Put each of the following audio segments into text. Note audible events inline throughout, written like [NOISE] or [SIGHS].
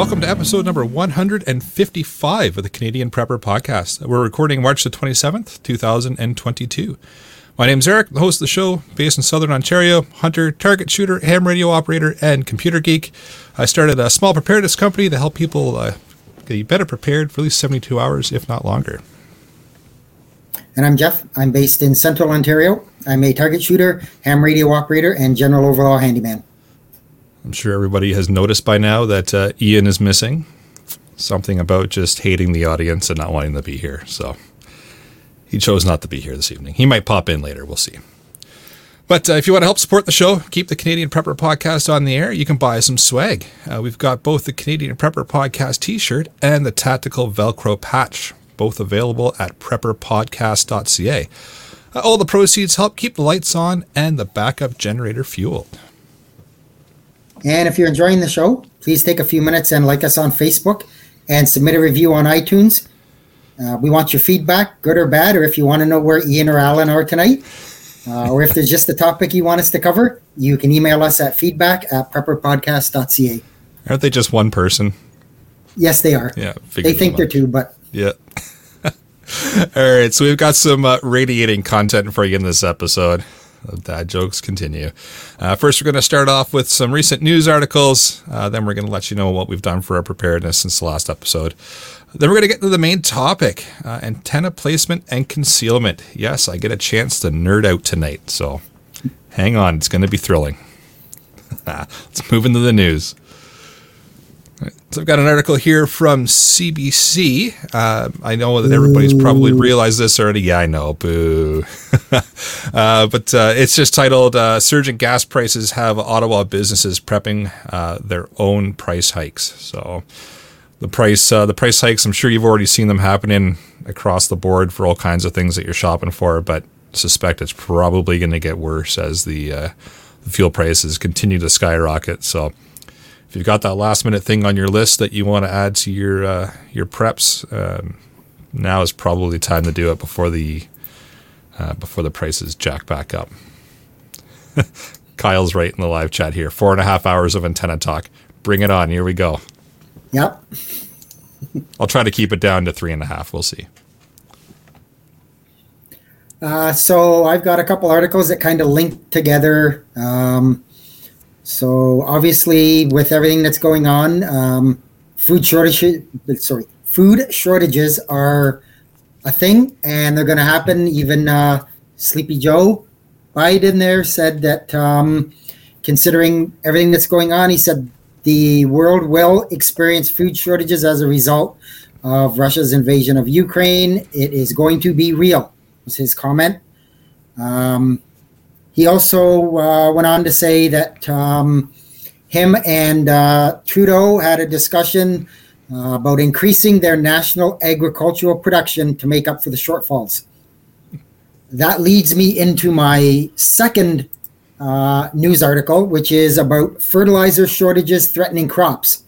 Welcome to episode number 155 of the Canadian Prepper Podcast. We're recording March the 27th, 2022. My name's Eric, the host of the show, based in Southern Ontario, hunter, target shooter, ham radio operator, and computer geek. I started a small preparedness company to help people uh, get better prepared for at least 72 hours, if not longer. And I'm Jeff. I'm based in Central Ontario. I'm a target shooter, ham radio operator, and general overall handyman. I'm sure everybody has noticed by now that uh, Ian is missing. Something about just hating the audience and not wanting to be here. So he chose not to be here this evening. He might pop in later. We'll see. But uh, if you want to help support the show, keep the Canadian Prepper Podcast on the air, you can buy some swag. Uh, we've got both the Canadian Prepper Podcast t shirt and the tactical Velcro patch, both available at prepperpodcast.ca. Uh, all the proceeds help keep the lights on and the backup generator fueled. And if you're enjoying the show, please take a few minutes and like us on Facebook and submit a review on iTunes. Uh, we want your feedback, good or bad, or if you want to know where Ian or Alan are tonight, uh, or if there's just a topic you want us to cover, you can email us at feedback at prepperpodcast.ca. Aren't they just one person? Yes, they are. Yeah, they think they're two, but yeah. [LAUGHS] All right, so we've got some uh, radiating content for you in this episode. Dad jokes continue. Uh, first, we're going to start off with some recent news articles. Uh, then, we're going to let you know what we've done for our preparedness since the last episode. Then, we're going to get to the main topic uh, antenna placement and concealment. Yes, I get a chance to nerd out tonight, so hang on, it's going to be thrilling. [LAUGHS] Let's move into the news. So I've got an article here from CBC. Uh, I know that everybody's probably realized this already. Yeah, I know. Boo. [LAUGHS] uh, but uh, it's just titled uh, "Surging Gas Prices Have Ottawa Businesses Prepping uh, Their Own Price Hikes." So the price uh, the price hikes. I'm sure you've already seen them happening across the board for all kinds of things that you're shopping for. But suspect it's probably going to get worse as the, the fuel prices continue to skyrocket. So if you've got that last minute thing on your list that you want to add to your uh, your preps, um, now is probably time to do it before the uh, before the prices jack back up. [LAUGHS] Kyle's right in the live chat here. Four and a half hours of antenna talk. Bring it on. Here we go. Yep. [LAUGHS] I'll try to keep it down to three and a half. We'll see. Uh, so I've got a couple articles that kind of link together. Um, so obviously, with everything that's going on, um, food shortages. Sorry, food shortages are a thing, and they're going to happen. Even uh, Sleepy Joe Biden there said that, um, considering everything that's going on, he said the world will experience food shortages as a result of Russia's invasion of Ukraine. It is going to be real. Was his comment. Um, he also uh, went on to say that um, him and uh, Trudeau had a discussion uh, about increasing their national agricultural production to make up for the shortfalls. That leads me into my second uh, news article, which is about fertilizer shortages threatening crops.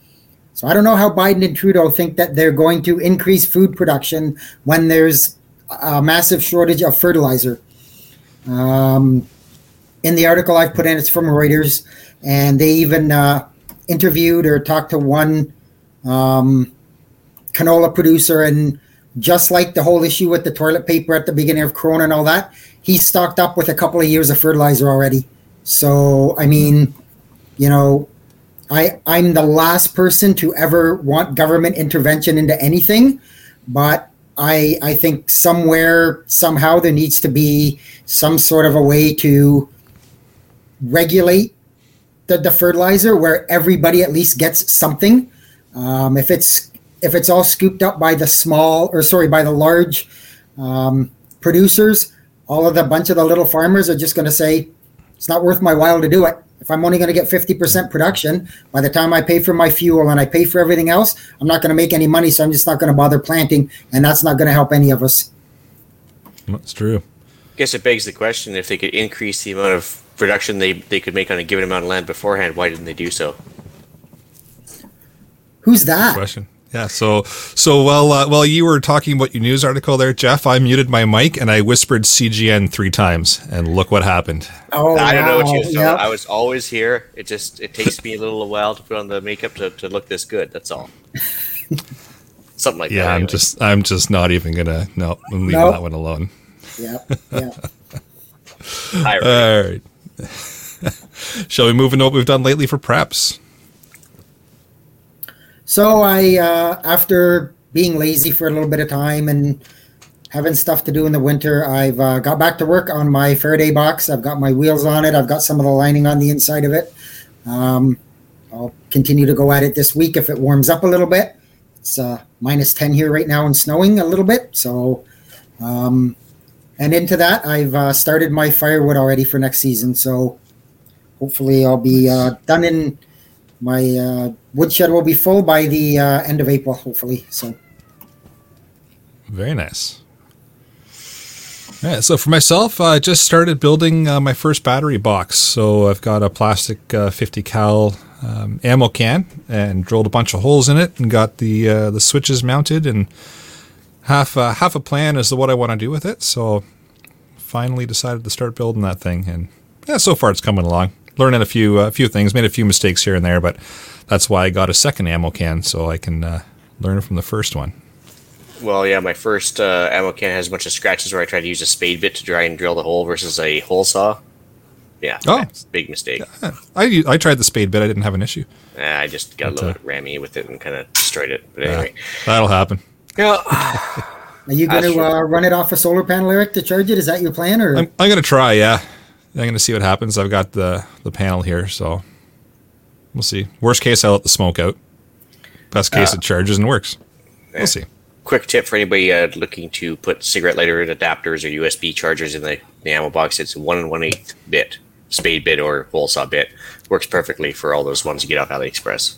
So I don't know how Biden and Trudeau think that they're going to increase food production when there's a massive shortage of fertilizer. Um, in the article I've put in, it's from Reuters, and they even uh, interviewed or talked to one um, canola producer, and just like the whole issue with the toilet paper at the beginning of Corona and all that, he's stocked up with a couple of years of fertilizer already. So, I mean, you know, I I'm the last person to ever want government intervention into anything, but I I think somewhere somehow there needs to be some sort of a way to regulate the, the fertilizer where everybody at least gets something. Um, if it's if it's all scooped up by the small or sorry by the large um, producers, all of the bunch of the little farmers are just going to say it's not worth my while to do it. If I'm only going to get 50% production, by the time I pay for my fuel and I pay for everything else, I'm not going to make any money. So I'm just not going to bother planting, and that's not going to help any of us. That's true. I guess it begs the question if they could increase the amount of production they, they could make on a given amount of land beforehand, why didn't they do so? Who's that? Question. Yeah. So, so while uh, while you were talking about your news article there, Jeff, I muted my mic and I whispered CGN three times, and look what happened. Oh, I don't know what you. So Yep. I was always here. It just it takes me a little [LAUGHS] while to put on the makeup to, to look this good. That's all. Something like Yeah, that. Yeah, I'm anyway. just I'm just not even gonna no, I'm leaving No. that one alone. Yep. Yep. [LAUGHS] All right. [LAUGHS] Shall we move into what we've done lately for preps? So I, uh, after being lazy for a little bit of time and having stuff to do in the winter, I've uh, got back to work on my Faraday box. I've got my wheels on it. I've got some of the lining on the inside of it. Um, I'll continue to go at it this week if it warms up a little bit. It's uh, minus 10 here right now and snowing a little bit. So, um, and into that, I've uh, started my firewood already for next season. So hopefully I'll be uh, done in my uh, woodshed will be full by the uh, end of April, hopefully. So Very nice. Yeah, so for myself, I just started building uh, my first battery box. So I've got a plastic uh, 50 cal um, ammo can and drilled a bunch of holes in it and got the uh, the switches mounted and half uh, half a plan as to what I want to do with it. So finally decided to start building that thing, and yeah, so far it's coming along. Learning a few a few things, made a few mistakes here and there, but that's why I got a second ammo can so I can uh, learn from the first one. Well, yeah, my first uh, ammo can has a bunch of scratches where I tried to use a spade bit to try and drill the hole versus a hole saw. Yeah, Oh. big mistake. I I tried the spade bit. I didn't have an issue. Uh, I just got a little uh, bit rammy with it and kind of destroyed it. But Yeah, anyway, that'll happen. Yeah, [SIGHS] are you going That's to uh, run it off a solar panel, Eric, to charge it? Is that your plan, or I'm, I'm gonna try. Yeah, I'm gonna see what happens. I've got the the panel here, so we'll see. Worst case, I let the smoke out. Best case, Uh, it charges and works. We'll see. quick tip for anybody uh, looking to put cigarette lighter adapters or USB chargers in the, the ammo box. It's a one and one eighth bit, spade bit or hole saw bit. Works perfectly for all those ones you get off AliExpress.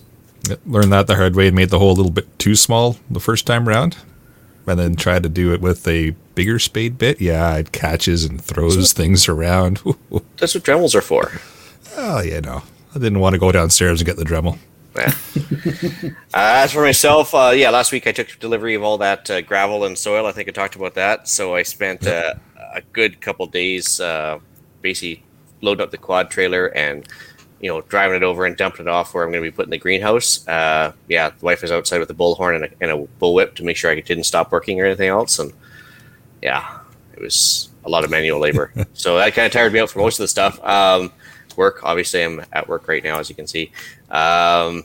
Learned that the hard way and made the hole a little bit too small the first time around, and then tried to do it with a bigger spade bit. Yeah, it catches and throws things around. [LAUGHS] That's what Dremels are for. oh, yeah, no. I didn't want to go downstairs and get the Dremel. Yeah. [LAUGHS] uh, as for myself, uh, yeah, last week I took delivery of all that uh, gravel and soil. I think I talked about that. So I spent uh, a good couple days uh, basically loading up the quad trailer and you know driving it over and dumping it off where I'm going to be putting the greenhouse. Uh, yeah, the wife was outside with a bullhorn and a, and a bullwhip to make sure I didn't stop working or anything else. And yeah, it was a lot of manual labor. [LAUGHS] so that kind of tired me out for most of the stuff. Um, work, obviously, I'm at work right now, as you can see. Um,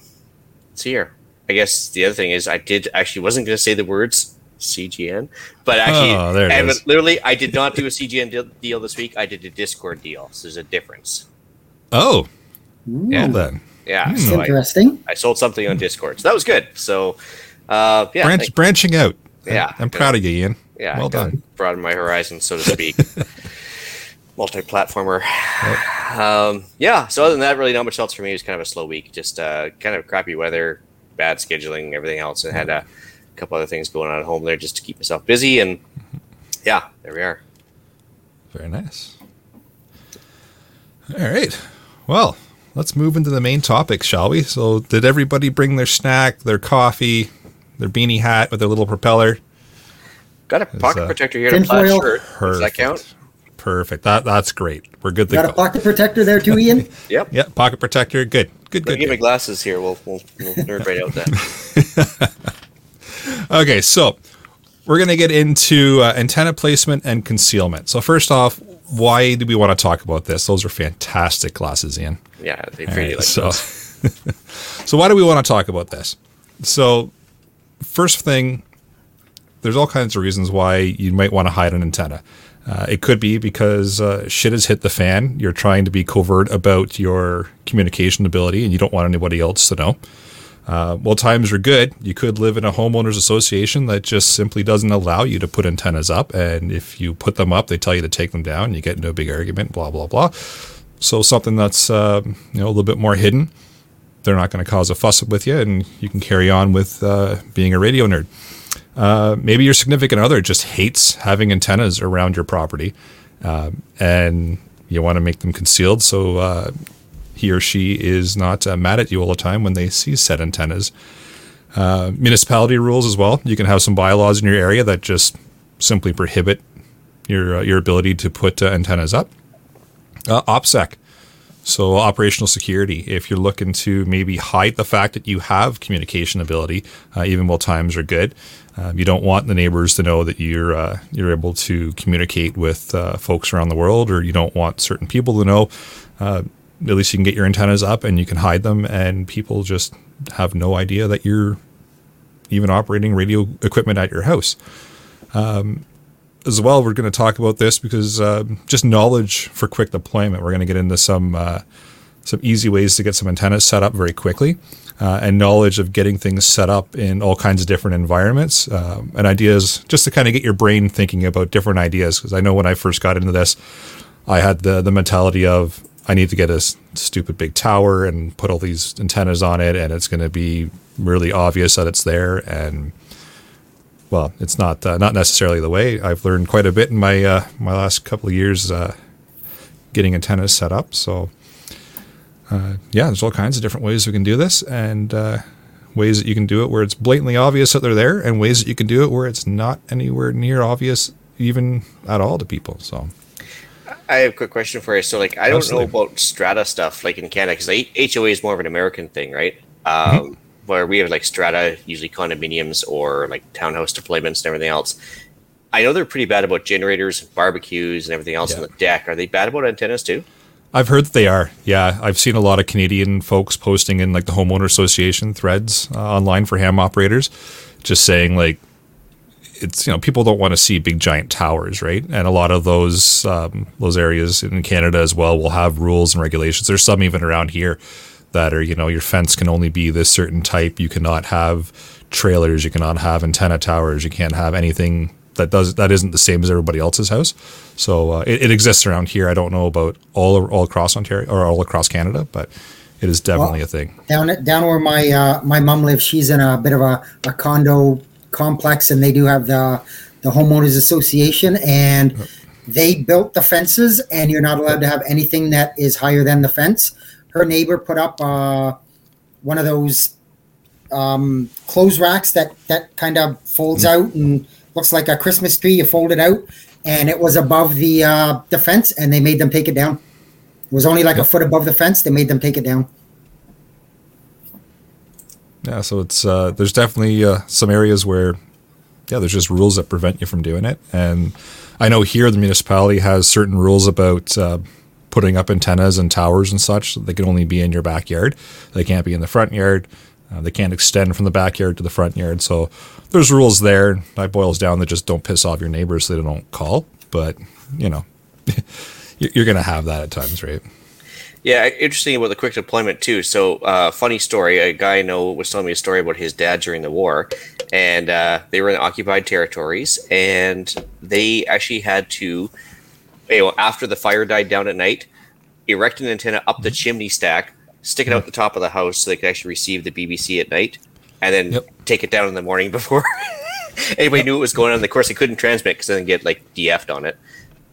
let's here. I guess the other thing is I did actually wasn't going to say the words CGN, but actually, Oh, there it and is. literally, I did not do a CGN deal, deal this week. I did a Discord deal. So there's a difference. Oh, Yeah, well then. yeah. It's So interesting. I sold something on Discord, so that was good. So, uh, yeah, Branch, thank- branching out. Yeah. I'm proud of you, Ian. yeah, well done. Broaden my horizon, so to [LAUGHS] speak. Multi-platformer. Um, yeah. So other than that, really not much else for me. It was kind of a slow week. Just uh, kind of crappy weather, bad scheduling, everything else, and had a couple other things going on at home there just to keep myself busy. And yeah, there we are. Very nice. All right. Well, let's move into the main topic, shall we? So, did everybody bring their snack, their coffee, their beanie hat with their little propeller? Got a pocket uh, protector here and a tinfoil. shirt. Does that count? Perfect. That that's great. We're good to Got a pocket protector there too, Ian. [LAUGHS] Yep. yeah, pocket protector. Good. Good. Let me Good. get my good. glasses here. We'll, we'll, we'll [LAUGHS] nerd right out that. [LAUGHS] Okay, so we're gonna get into uh, antenna placement and concealment. So first off, why do we want to talk about this? Those are fantastic glasses, Ian. Yeah, they pretty right, like so, [LAUGHS] so why do we want to talk about this? So, first thing, there's all kinds of reasons why you might want to hide an antenna. Uh, it could be because uh, shit has hit the fan. You're trying to be covert about your communication ability, and you don't want anybody else to know. Uh, well, times are good. You could live in a homeowners association that just simply doesn't allow you to put antennas up, and if you put them up, they tell you to take them down. You get into a big argument, blah blah blah. So something that's uh, you know a little bit more hidden, they're not going to cause a fuss with you, and you can carry on with uh, being a radio nerd. Uh, maybe your significant other just hates having antennas around your property, um, and you want to make them concealed so uh, he or she is not uh, mad at you all the time when they see said antennas. Uh, municipality rules as well. You can have some bylaws in your area that just simply prohibit your uh, your ability to put uh, antennas up. Uh, OPSEC, so operational security. If you're looking to maybe hide the fact that you have communication ability, uh, even while times are good, um, you don't want the neighbors to know that you're uh, you're able to communicate with uh, folks around the world, or you don't want certain people to know. Uh, at least you can get your antennas up and you can hide them, and people just have no idea that you're even operating radio equipment at your house. Um, as well, we're going to talk about this because uh, just knowledge for quick deployment. We're going to get into some uh, some easy ways to get some antennas set up very quickly, uh, and knowledge of getting things set up in all kinds of different environments, um, and ideas just to kind of get your brain thinking about different ideas. Because I know when I first got into this, I had the the mentality of I need to get a stupid big tower and put all these antennas on it, and it's going to be really obvious that it's there and well, it's not uh, not necessarily the way. I've learned quite a bit in my uh, my last couple of years uh, getting antennas set up. So uh, yeah, there's all kinds of different ways we can do this, and uh, ways that you can do it where it's blatantly obvious that they're there, and ways that you can do it where it's not anywhere near obvious even at all to people. So. I have a quick question for you. So, like, I don't Absolutely. know about strata stuff, like in Canada, because HOA is more of an American thing, right? Mm-hmm. Um, mm-hmm where we have like strata, usually condominiums or like townhouse deployments and everything else. I know they're pretty bad about generators, barbecues, and everything else yeah. on the deck. Are they bad about antennas too? I've heard that they are. Yeah, I've seen a lot of Canadian folks posting in like the homeowner association threads uh, online for ham operators, just saying like it's you know people don't want to see big giant towers, right? And a lot of those um, those areas in Canada as well will have rules and regulations. There's some even around here that are you know your fence can only be this certain type. You cannot have trailers. You cannot have antenna towers. You can't have anything that does that isn't the same as everybody else's house. So uh, it, it, exists around here. I don't know about all all across Ontario or all across Canada, but it is definitely well, a thing. Down down where my uh, my mom lives, she's in a bit of a, a condo complex, and they do have the the homeowners association, and they built the fences, and you're not allowed to have anything that is higher than the fence her neighbor put up uh, one of those um, clothes racks that that kind of folds mm. out and looks like a Christmas tree. You fold it out, and it was above the uh, the fence, and they made them take it down. It was only like a foot above the fence. They made them take it down. Yeah, so it's uh, there's definitely uh, some areas where yeah, there's just rules that prevent you from doing it, and I know here the municipality has certain rules about uh, putting up antennas and towers and such. They can only be in your backyard. They can't be in the front yard. Uh, they can't extend from the backyard to the front yard. So there's rules there. That boils down to just don't piss off your neighbors so they don't call. But, you know, [LAUGHS] you're going to have that at times, right? Yeah, interesting about the quick deployment too. So, uh, funny story. A guy I know was telling me a story about his dad during the war, and uh, they were in occupied territories, and they actually had to you know, after the fire died down at night, erect an antenna up the mm-hmm. chimney stack, stick it out the top of the house so they could actually receive the BBC at night, and then yep. take it down in the morning [LAUGHS] before anybody knew what was going on. Of course, they couldn't transmit because then get like DF'd on it.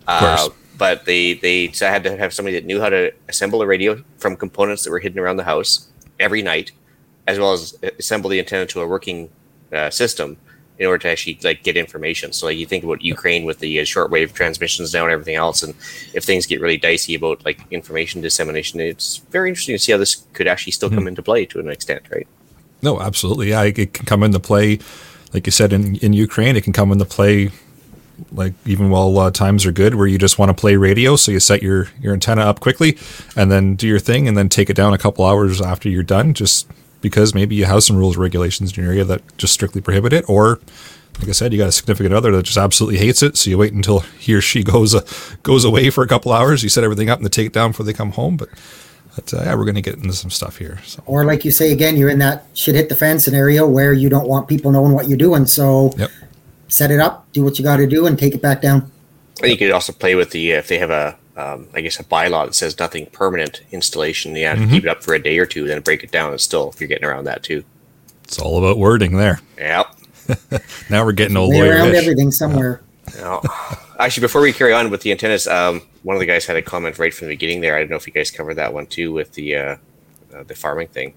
Uh, but they they so I had to have somebody that knew how to assemble a radio from components that were hidden around the house every night, as well as assemble the antenna to a working uh, system in order to actually like get information. So like you think about Ukraine with the uh, shortwave transmissions now and everything else, and if things get really dicey about like information dissemination, it's very interesting to see how this could actually still come mm-hmm. into play to an extent, right? No, absolutely. Yeah, it can come into play, like you said in in Ukraine, it can come into play. Like even while uh, times are good, where you just want to play radio, so you set your your antenna up quickly, and then do your thing, and then take it down a couple hours after you're done. Just because maybe you have some rules regulations in your area that just strictly prohibit it or like I said, you got a significant other that just absolutely hates it. So you wait until [LAUGHS] he or she goes uh, goes away for a couple hours. You set everything up and they take it down before they come home. But, but uh, yeah, we're going to get into some stuff here. So. Or like you say again, you're in that shit hit the fan scenario where you don't want people knowing what you're doing. So yep. set it up, do what you got to do, and take it back down. And you could also play with the if they have a um, I guess a bylaw that says nothing permanent installation. You have mm-hmm. to keep it up for a day or two, then break it down. And still, you're getting around that too. It's all about wording there. Yep. [LAUGHS] now we're getting old. around everything somewhere. Yeah. Actually, before we carry on with the antennas, um, one of the guys had a comment right from the beginning there. I don't know if you guys covered that one too with the uh, uh, the farming thing.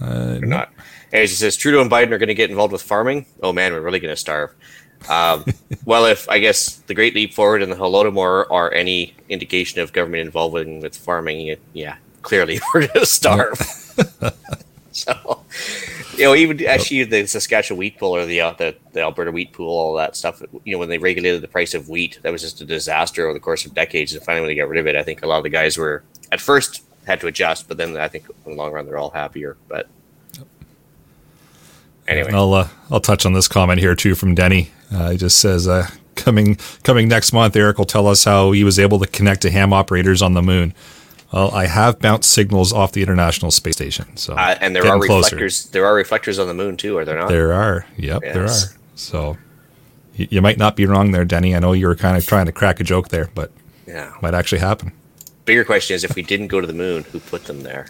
Uh, not. And he says Trudeau and Biden are going to get involved with farming. Oh man, we're really going to starve. Um, well, if I guess the Great Leap Forward and the Holodomor are any indication of government involvement with farming, yeah, clearly [LAUGHS] we're going to starve. [LAUGHS] so, you know, even actually the Saskatchewan wheat pool or the, uh, the the Alberta wheat pool, all that stuff. You know, when they regulated the price of wheat, that was just a disaster over the course of decades. And finally, when they got rid of it, I think a lot of the guys were at first had to adjust, but then I think in the long run they're all happier. But anyway, I'll uh, I'll touch on this comment here too from Denny. Uh, he just says, uh, "Coming coming next month, Eric will tell us how he was able to connect to ham operators on the moon." Well, I have bounced signals off the International Space Station, so uh, and there are reflectors. Closer. There are reflectors on the moon too, are there not? There are. Yep, yes. there are. So you, you, might not be wrong there, Denny. I know you were kind of trying to crack a joke there, but yeah, might actually happen. Bigger question is if we didn't go to the moon, who put them there?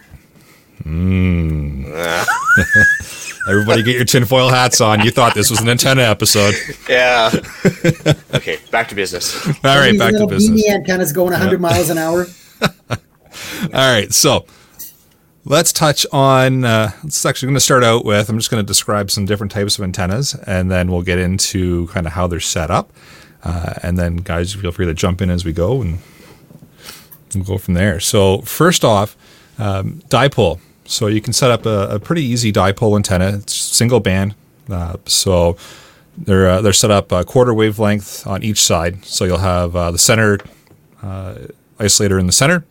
Mm. [LAUGHS] Everybody get your tinfoil hats on. You thought this was an antenna episode. Yeah. okay, back to business. [LAUGHS] All right, back to business. Beanie antennas going 100 yep. miles an hour. [LAUGHS] All right, so let's touch on. Uh, it's actually going to start out with. I'm just going to describe some different types of antennas, and then we'll get into kind of how they're set up. Uh, and then, guys, feel free to jump in as we go, and we'll go from there. So, first off, um, dipole. So you can set up a, a, pretty easy dipole antenna. It's single band. Uh, so they're uh, they're set up a quarter wavelength on each side. So you'll have uh, the center uh, isolator in the center,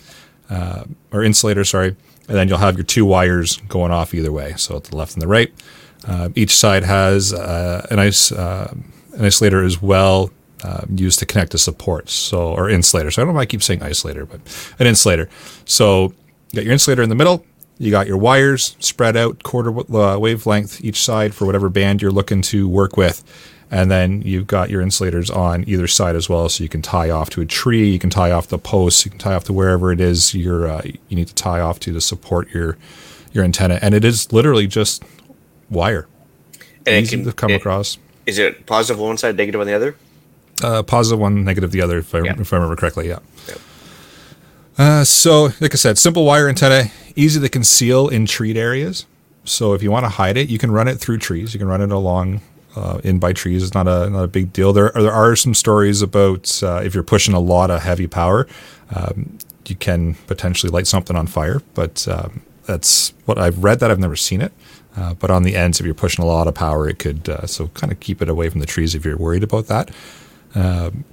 uh, or insulator, sorry, and then you'll have your two wires going off either way, so to the left and the right. Uh, each side has uh, an, ice, uh, an isolator as well um, used to connect to supports, so or insulator. So I don't know why I keep saying isolator, but an insulator. So you got your insulator in the middle. You got your wires spread out quarter uh, wavelength each side for whatever band you're looking to work with and then you've got your insulators on either side as well, so you can tie off to a tree, you can tie off the posts, you can tie off to wherever it is you're uh, you need to tie off to to support your your antenna, and it is literally just wire. And Easy it can to come it, across. Is it positive on one side, negative on the other? Uh, positive one, negative the other, if I, yeah. if I remember correctly. Yeah. Uh, so, like I said, simple wire antenna, easy to conceal in treed areas. So, if you want to hide it, you can run it through trees. You can run it along uh, in by trees It's not a not a big deal. There are, there are some stories about uh, if you're pushing a lot of heavy power, um, you can potentially light something on fire. But um, that's what I've read. That I've never seen it. Uh, but on the ends, if you're pushing a lot of power, it could uh, so kind of keep it away from the trees if you're worried about that. Um,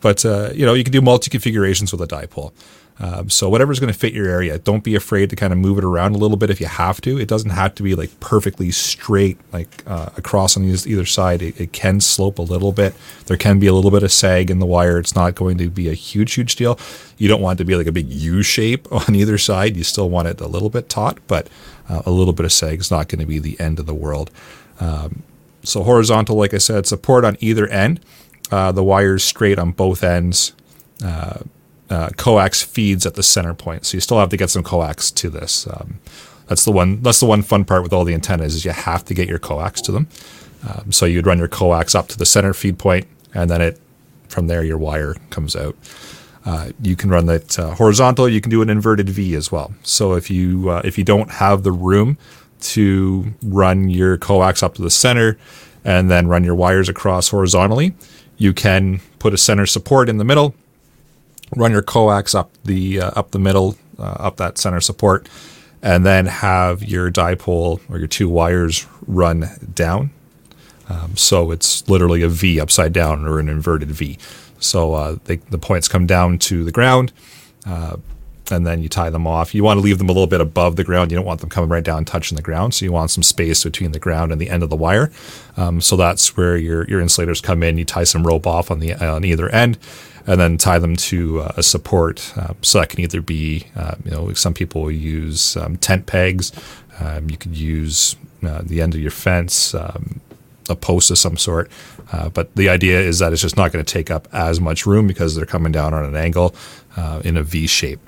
but uh, you know you can do multi configurations with a dipole. Um, so whatever's going to fit your area, don't be afraid to kind of move it around a little bit if you have to. It doesn't have to be like perfectly straight, like uh, across on either side. It, it, can slope a little bit. There can be a little bit of sag in the wire. It's not going to be a huge, huge deal. You don't want it to be like a big U shape [LAUGHS] on either side. You still want it a little bit taut, but uh, a little bit of sag is not going to be the end of the world. Um, so horizontal, like I said, support on either end. Uh, the wires straight on both ends. Uh, uh, coax feeds at the center point. So you still have to get some coax to this. Um, that's the one. That's the one fun part with all the antennas is you have to get your coax to them. Um, so you'd run your coax up to the center feed point, and then it from there your wire comes out. Uh, you can run that uh, horizontal. You can do an inverted V as well. So if you uh, if you don't have the room to run your coax up to the center and then run your wires across horizontally, you can put a center support in the middle run your coax up the uh, up the middle, uh, up that center support, and then have your dipole or your two wires run down. Um, so it's literally a V upside down or an inverted V. So uh, they, the points come down to the ground, uh, and then you tie them off. You want to leave them a little bit above the ground. You don't want them coming right down touching the ground. So you want some space between the ground and the end of the wire. Um, so that's where your your insulators come in. You tie some rope off on the on either end, and then tie them to uh, a support. Uh, so that can either be, uh, you know, some people use um, tent pegs. Um, you could use uh, the end of your fence, um, a post of some sort. Uh, but the idea is that it's just not going to take up as much room because they're coming down on an angle uh, in a V shape.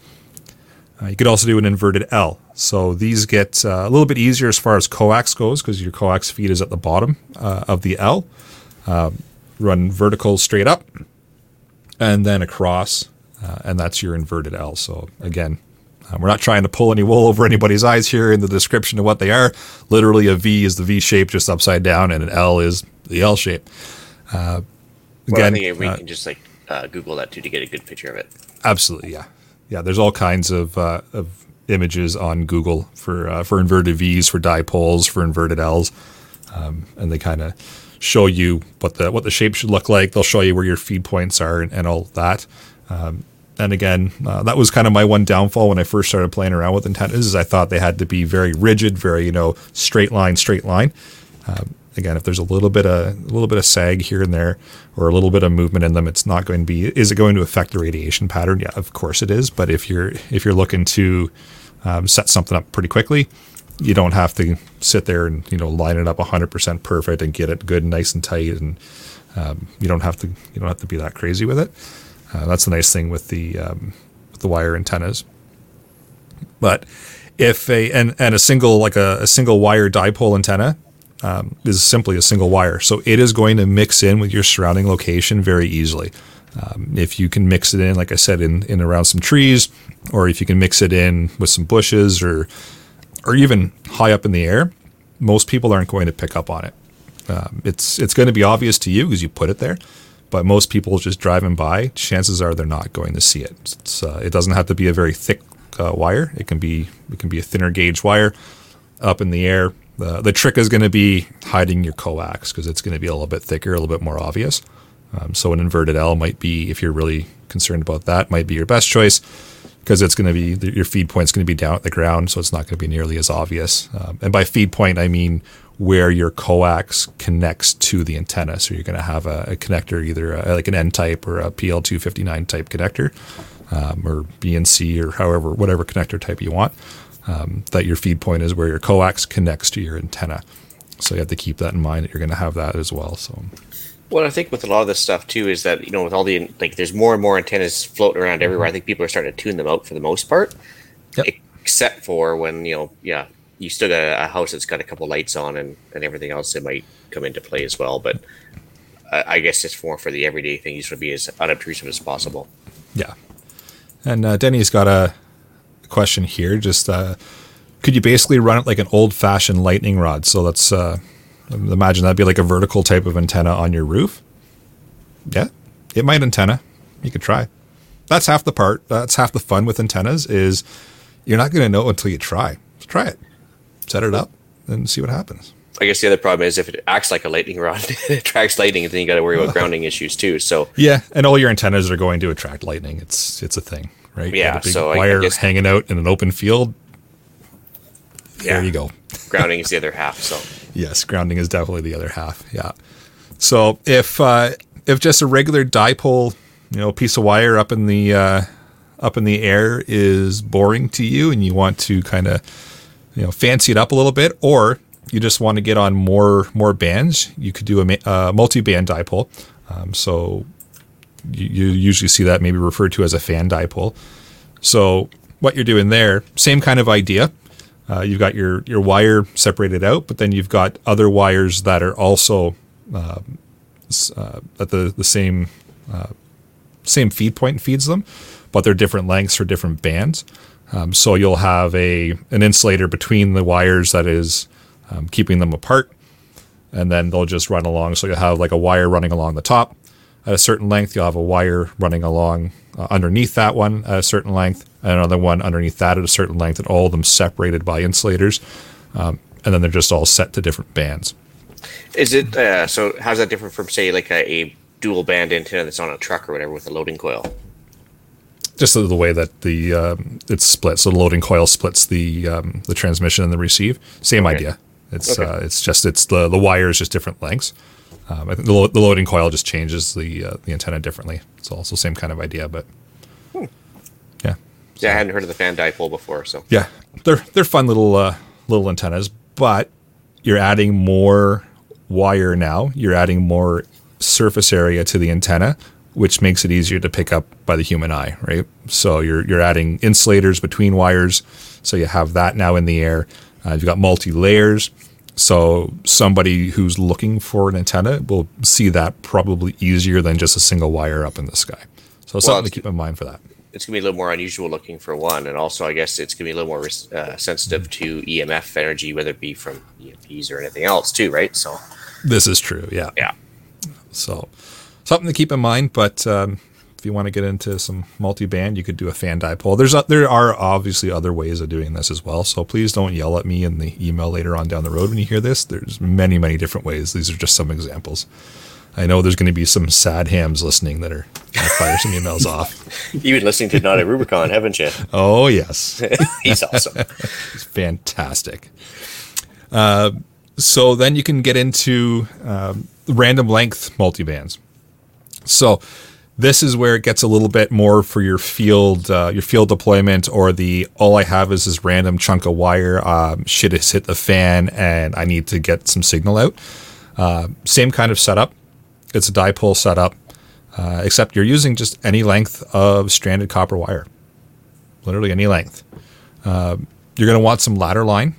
you could also do an inverted L. So these get a little bit easier as far as coax goes because your coax feed is at the bottom of the L. run vertical straight up and then across, uh, and that's your inverted L. So again, Uh, we're not trying to pull any wool over anybody's eyes here in the description of what they are. Literally, a V is the V shape just upside down, and an L is the L shape. Uh, well, again, I think we uh, can just like uh, Google that too to get a good picture of it. Absolutely, yeah, yeah. There's all kinds of uh, of images on Google for uh, for inverted V's, for dipoles, for inverted L's, um, and they kind of show you what the what the shape should look like. They'll show you where your feed points are and, and all that. Um, and again, uh, that was kind of my one downfall when I first started playing around with antennas. Is I thought they had to be very rigid, very you know straight line, straight line. Um, again, if there's a little bit of a little bit of sag here and there, or a little bit of movement in them, it's not going to be. Is it going to affect the radiation pattern? Yeah, of course it is. But if you're if you're looking to um, set something up pretty quickly, you don't have to sit there and you know line it up 100% perfect and get it good, and nice and tight, and um, you don't have to you don't have to be that crazy with it. Uh, that's the nice thing with the um, with the wire antennas. But if a and, and a single like a, a single wire dipole antenna um, is simply a single wire, so it is going to mix in with your surrounding location very easily. Um, if you can mix it in, like I said, in, in around some trees, or if you can mix it in with some bushes, or or even high up in the air, most people aren't going to pick up on it. Um, it's it's going to be obvious to you because you put it there, but most people just driving by, chances are they're not going to see it. Uh, it doesn't have to be a very thick uh, wire. It can be it can be a thinner gauge wire up in the air. Uh, the trick is going to be hiding your coax because it's going to be a little bit thicker, a little bit more obvious. Um, so an inverted L might be, if you're really concerned about that, might be your best choice because it's going to be your feed point is going to be down at the ground, so it's not going to be nearly as obvious. Um, and by feed point, I mean where your coax connects to the antenna. So you're going to have a, a connector, either a, like an N type or a PL259 type connector, um, or BNC or however, whatever connector type you want. Um, that your feed point is where your coax connects to your antenna. So you have to keep that in mind that you're going to have that as well. So. Well, I think with a lot of this stuff too is that you know with all the like there's more and more antennas floating around everywhere. I think people are starting to tune them out for the most part, yep. except for when you know yeah you still got a, house that's got a couple lights on and, and everything else that might come into play as well. But I, I guess it's more for the everyday thing. You should be as unobtrusive as possible. Yeah. And uh, Denny's got a question here. Just uh, could you basically run it like an old fashioned lightning rod? So let's uh, imagine that'd be like a vertical type of antenna on your roof. Yeah, it might antenna. You could try. That's half the part. That's half the fun with antennas is you're not going to know until you try. try it set it up and see what happens. I guess the other problem is if it acts like a lightning rod, [LAUGHS] it attracts lightning, and then you got to worry about [LAUGHS] grounding issues too. So yeah, and all your antennas are going to attract lightning. It's it's a thing, right? Yeah. You big so wire guess, hanging out in an open field. Yeah. There you go. grounding is the other half. So yes, grounding is definitely the other half. Yeah. So if uh, if just a regular dipole, you know, piece of wire up in the uh, up in the air is boring to you, and you want to kind of you know fancy it up a little bit, or you just want to get on more more bands, you could do a, a multi-band dipole. Um, so you, you, usually see that maybe referred to as a fan dipole. So what you're doing there, same kind of idea. Uh, you've got your your wire separated out, but then you've got other wires that are also uh, uh, at the the same uh, same feed point feeds them, but they're different lengths for different bands. Um, so you'll have a an insulator between the wires that is um, keeping them apart, and then they'll just run along. So you'll have like a wire running along the top at a certain length. You'll have a wire running along uh, underneath that one at a certain length, another one underneath that at a certain length, and all of them separated by insulators. Um, and then they're just all set to different bands. Is it uh, so? How's that different from say like a, a dual band antenna that's on a truck or whatever with a loading coil? just the, the way that the um, it's split. So the loading coil splits the um, the transmission and the receive. Same okay. idea. It's okay. uh, it's just it's the the wire is just different lengths. Um, I think the, lo- the loading coil just changes the uh, the antenna differently. It's also same kind of idea, but. So, yeah, I hadn't heard of the fan dipole before. So yeah, they're they're fun little uh, little antennas, but you're adding more wire now. You're adding more surface area to the antenna, which makes it easier to pick up by the human eye, right? So you're you're adding insulators between wires, so you have that now in the air. Uh, you've got multi layers, so somebody who's looking for an antenna will see that probably easier than just a single wire up in the sky. So well, something to keep in mind for that. It's gonna be a little more unusual looking for one, and also I guess it's gonna be a little more uh, sensitive to EMF energy, whether it be from EMPs or anything else too, right? So This is true. Yeah. yeah, So something to keep in mind. But um, if you want to get into some multi-band, you could do a fan dipole. There's a, there are obviously other ways of doing this as well. So please don't yell at me in the email later on down the road when you hear this. There's many many different ways. These are just some examples. I know there's going to be some sad hams listening that are going to fire some emails [LAUGHS] off. you've been listening to Not a Rubicon, haven't you? Oh yes, [LAUGHS] He's awesome. [LAUGHS] it's fantastic. Uh, so then you can get into um, random length multibands. So this is where it gets a little bit more for your field, uh, your field deployment, or the all I have is this random chunk of wire. Um, shit has hit the fan, and I need to get some signal out. Uh, same kind of setup. It's a dipole setup, uh, except you're using just any length of stranded copper wire, literally any length. Uh, you're going to want some ladder line,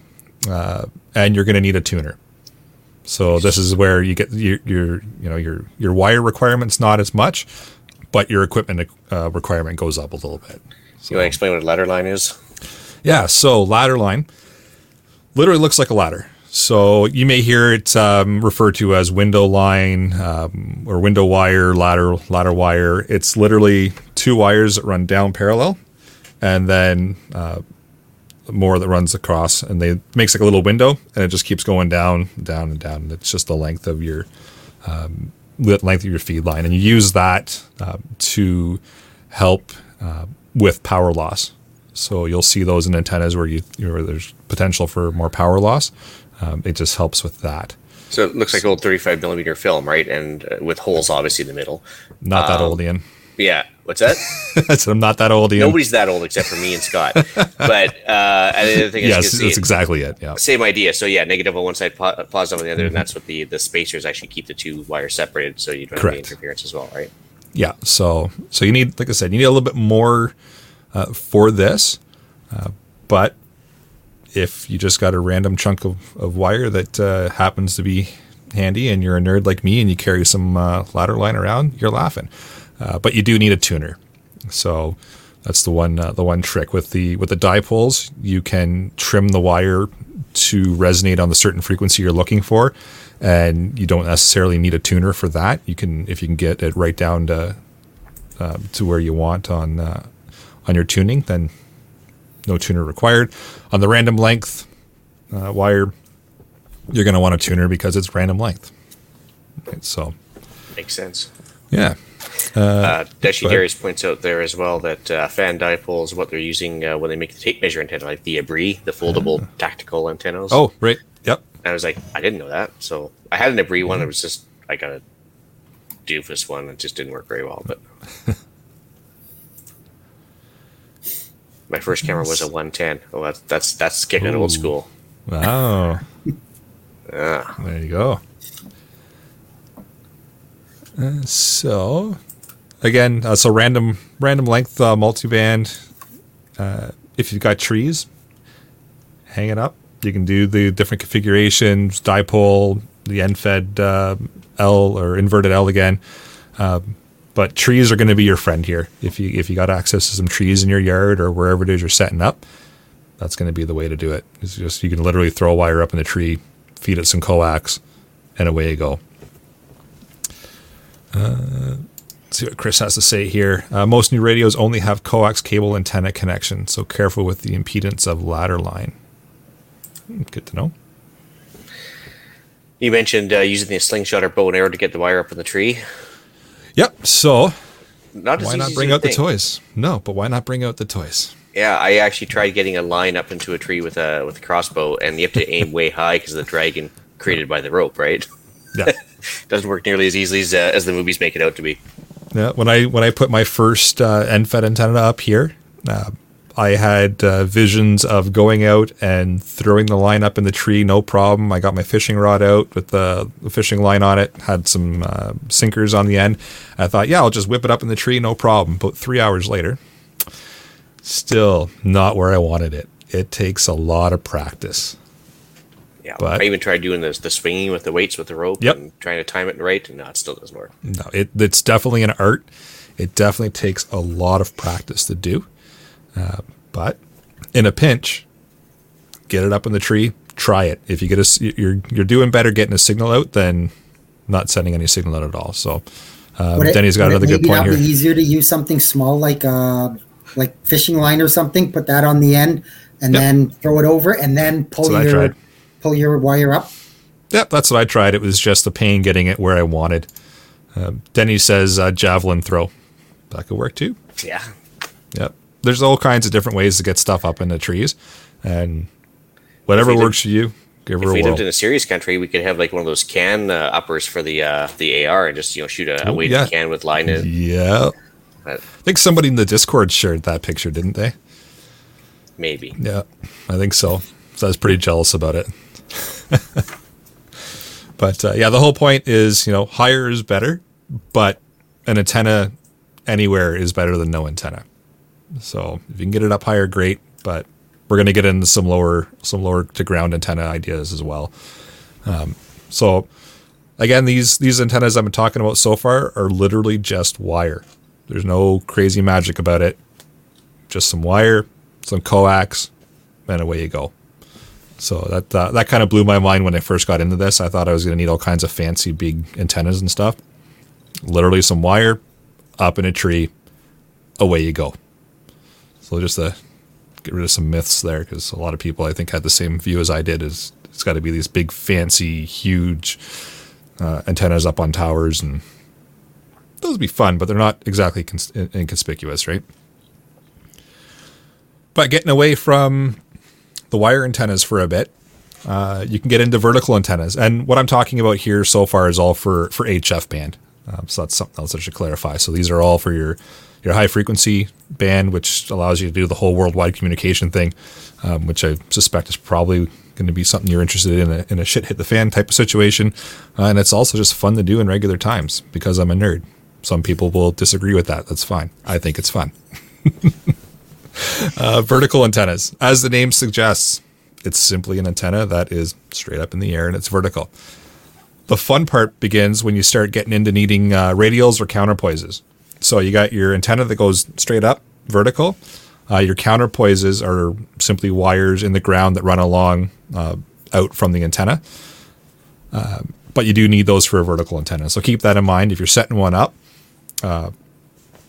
uh, and you're going to need a tuner. So this is where you get your, your you know your your wire requirements not as much, but your equipment uh, requirement goes up a little bit. You want to explain what a ladder line is? Yeah, so ladder line literally looks like a ladder. So you may hear it um, referred to as window line um, or window wire, ladder ladder wire. It's literally two wires that run down parallel, and then uh, more that runs across, and they makes like a little window, and it just keeps going down, down, and down. It's just the length of your um, length of your feed line, and you use that uh, to help uh, with power loss. So you'll see those in antennas where you where there's potential for more power loss. Um, it just helps with that. So it looks like old 35 millimeter film, right? And uh, with holes obviously in the middle. Not that old, Ian. Yeah. What's that? [LAUGHS] Said I'm not that old, Ian. Nobody's that old except for me and Scott. But uh, other thing is, yes, that's exactly it. Yeah. same idea. So yeah, negative on one side, po- positive on the other, Mm-hmm. and that's what the the spacers actually keep the two wires separated, so you don't have any interference as well, right? yeah so so you need like i said you need a little bit more uh, for this uh, but if you just got a random chunk of, of wire that uh, happens to be handy and you're a nerd like me and you carry some uh, ladder line around you're laughing. Uh, but you do need a tuner. So that's the one uh, the one trick. With the with the dipoles you can trim the wire to resonate on the certain frequency you're looking for and you don't necessarily need a tuner for that. You can if you can get it right down to um, to where you want on uh, on your tuning then no tuner required on the random length uh, wire you're going to want a tuner because it's random length Right, so Makes sense. yeah Uh, Deshi go. Darius points out there as well that uh, fan dipoles, what they're using uh, when they make the tape measure antenna, like the Abbree, the foldable tactical antennas. oh right yep And I was like, I didn't know that. So I had an Abbree one. It was just I got a doofus one. It just didn't work very well. But [LAUGHS] my first camera was a 110. Oh, that's that's that's getting it old school. wow [LAUGHS] Ah, There you go. Uh, so, again, uh, so random random length uh, multiband. Uh, if you've got trees, hang it up. You can do the different configurations, dipole, the end fed uh, L or inverted L again. Um, but trees are going to be your friend here. If you if you got access to some trees in your yard or wherever it is you're setting up, that's going to be the way to do it. It's just you can literally throw a wire up in the tree, feed it some coax, and away you go. Uh, see what Chris has to say here. Uh, most new radios only have coax cable antenna connection, so careful with the impedance of ladder line. Good to know. you mentioned uh, using the slingshot or bow and arrow to get the wire up in the tree. Yep. So Not why not bring out the toys? No, but why not bring out the toys? Yeah, I actually tried getting a line up into a tree with a with a crossbow, and you have to aim way high because the dragon created by the rope, right? Yeah. [LAUGHS] Doesn't work nearly as easily as, uh, as the movies make it out to be. Yeah, when I when I put my first uh, end-fed antenna up here, uh, I had uh, visions of going out and throwing the line up in the tree, no problem. I got my fishing rod out with the, fishing line on it, had some uh, sinkers on the end. I thought, yeah, I'll just whip it up in the tree, no problem. But three hours later, still not where I wanted it. It takes a lot of practice. Yeah, But- I even tried doing this the swinging with the weights with the rope Yep. and trying to time it right, and no, it still doesn't work. No, it, it's definitely an art. It definitely takes a lot of practice to do. Uh, but in a pinch, get it up in the tree, try it. If you get a, you're you're doing better getting a signal out than not sending any signal out at all. So um, it- Denny's got another good maybe point not here. Be easier to use something small like uh like fishing line or something. Put that on the end, and Yep. then throw it over, and then pull That's your pull your wire up. Yep, that's what I tried. It was just the pain getting it where I wanted. Um, Denny says uh, javelin throw. That could work too. Yeah. Yep. There's all kinds of different ways to get stuff up in the trees, and whatever If works for you, give If her a we lived in a serious country, we could have like one of those can uh, uppers for the uh, the AR and just you know shoot a, a weighted yeah. can with line in. Yeah. I think somebody in the Discord shared that picture, didn't they? maybe. Yeah, I think so. So I was pretty jealous about it. [LAUGHS] but uh, yeah, the whole point is, you know, higher is better, but an antenna anywhere is better than no antenna. So if you can get it up higher, great. But we're going to get into some lower, some lower to ground antenna ideas as well. Um, so again, these these antennas I've been talking about so far are literally just wire. There's no crazy magic about it. Just some wire, some coax, and away you go. So that uh, that kind of blew my mind when I first got into this. I thought I was going to need all kinds of fancy big antennas and stuff. Literally some wire, up in a tree, away you go. So just to get rid of some myths there, because a lot of people I think had the same view as I did. Is it's got to be these big, fancy, huge uh, antennas up on towers, and those would be fun, but they're not exactly cons- inconspicuous, right? But getting away from the wire antennas for a bit, uh, you can get into vertical antennas. And what I'm talking about here so far is all for, for HF band. Um, so that's something else I should clarify. So these are all for your, your high frequency band, which allows you to do the whole worldwide communication thing, um, which I suspect is probably going to be something you're interested in a, in a shit hit the fan type of situation. Uh, and it's also just fun to do in regular times because I'm a nerd. Some people will disagree with that. That's fine. I think it's fun. [LAUGHS] Uh, vertical antennas. As the name suggests, it's simply an antenna that is straight up in the air and it's vertical. The fun part begins when you start getting into needing uh, radials or counterpoises. So you got your antenna that goes straight up, vertical. Uh, your counterpoises are simply wires in the ground that run along uh, out from the antenna. Uh, but you do need those for a vertical antenna. So keep that in mind. If you're setting one up, uh,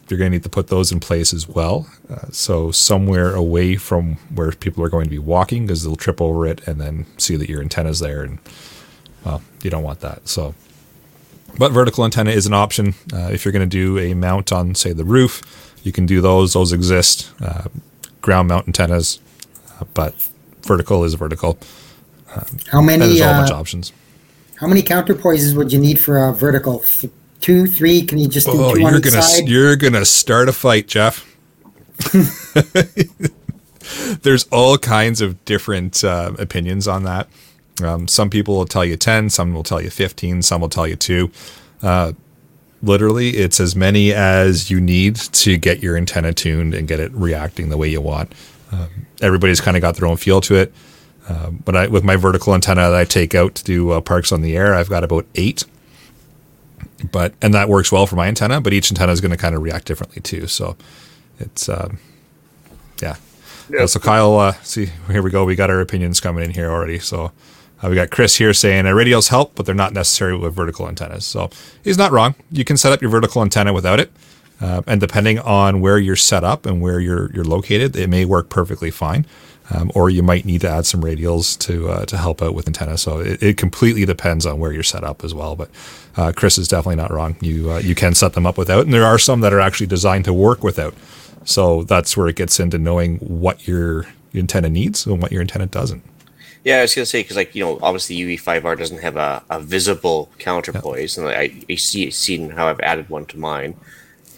you're going to need to put those in place as well. Uh, so somewhere away from where people are going to be walking because they'll trip over it and then see that your antenna's there. And well, you don't want that. So, but vertical antenna is an option. Uh, if you're going to do a mount on, say, the roof, you can do those. Those exist. Uh, ground mount antennas, uh, but vertical is vertical. How many there's a bunch uh, of options. how many counterpoises would you need for a vertical? Th- two, three? Can you just do Oh, two on you're each gonna side? you're gonna start a fight, Jeff. [LAUGHS] [LAUGHS] There's all kinds of different uh, opinions on that. Um, some people will tell you ten, some will tell you fifteen, some will tell you two. Uh, literally, it's as many as you need to get your antenna tuned and get it reacting the way you want. Um, everybody's kind of got their own feel to it. Um, but I, with my vertical antenna that I take out to do uh, parks on the air, I've got about eight but and that works well for my antenna but each antenna is going to kind of react differently too so it's um, yeah Yeah. Uh, so kyle uh, see here we go we got our opinions coming in here already so uh, we got chris here saying radials help but they're not necessary with vertical antennas so he's not wrong you can set up your vertical antenna without it uh, and depending on where you're set up and where you're you're located it may work perfectly fine um, or you might need to add some radials to uh, to help out with antenna. So it, it completely depends on where you're set up as well. But uh, Chris is definitely not wrong. You uh, you can set them up without, and there are some that are actually designed to work without. So that's where it gets into knowing what your antenna needs and what your antenna doesn't. Yeah, I was gonna say because like you know obviously UV5R doesn't have a, a visible counterpoise, and I, I see seen how I've added one to mine.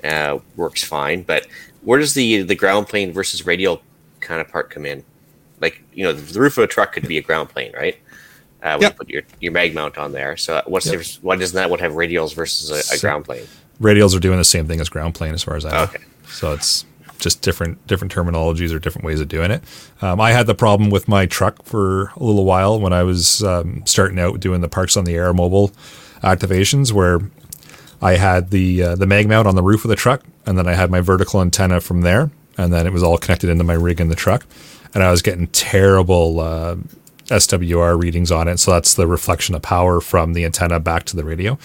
Uh, works fine, but where does the the ground plane versus radial kind of part come in? Like you know the roof of a truck could be a ground plane, right? Uh, when Yep. you put your, your mag mount on there. So what's Yep. the? Why doesn't that one have radials versus a, a So- ground plane? Radials are doing the same thing as ground plane, as far as I know. Okay. So it's just different different terminologies or different ways of doing it. Um, I had the problem with my truck for a little while when I was um, starting out doing the parks on the air mobile activations, where I had the uh, the mag mount on the roof of the truck, and then I had my vertical antenna from there, and then it was all connected into my rig in the truck, and I was getting terrible uh, SWR readings on it. So that's the reflection of power from the antenna back to the radio.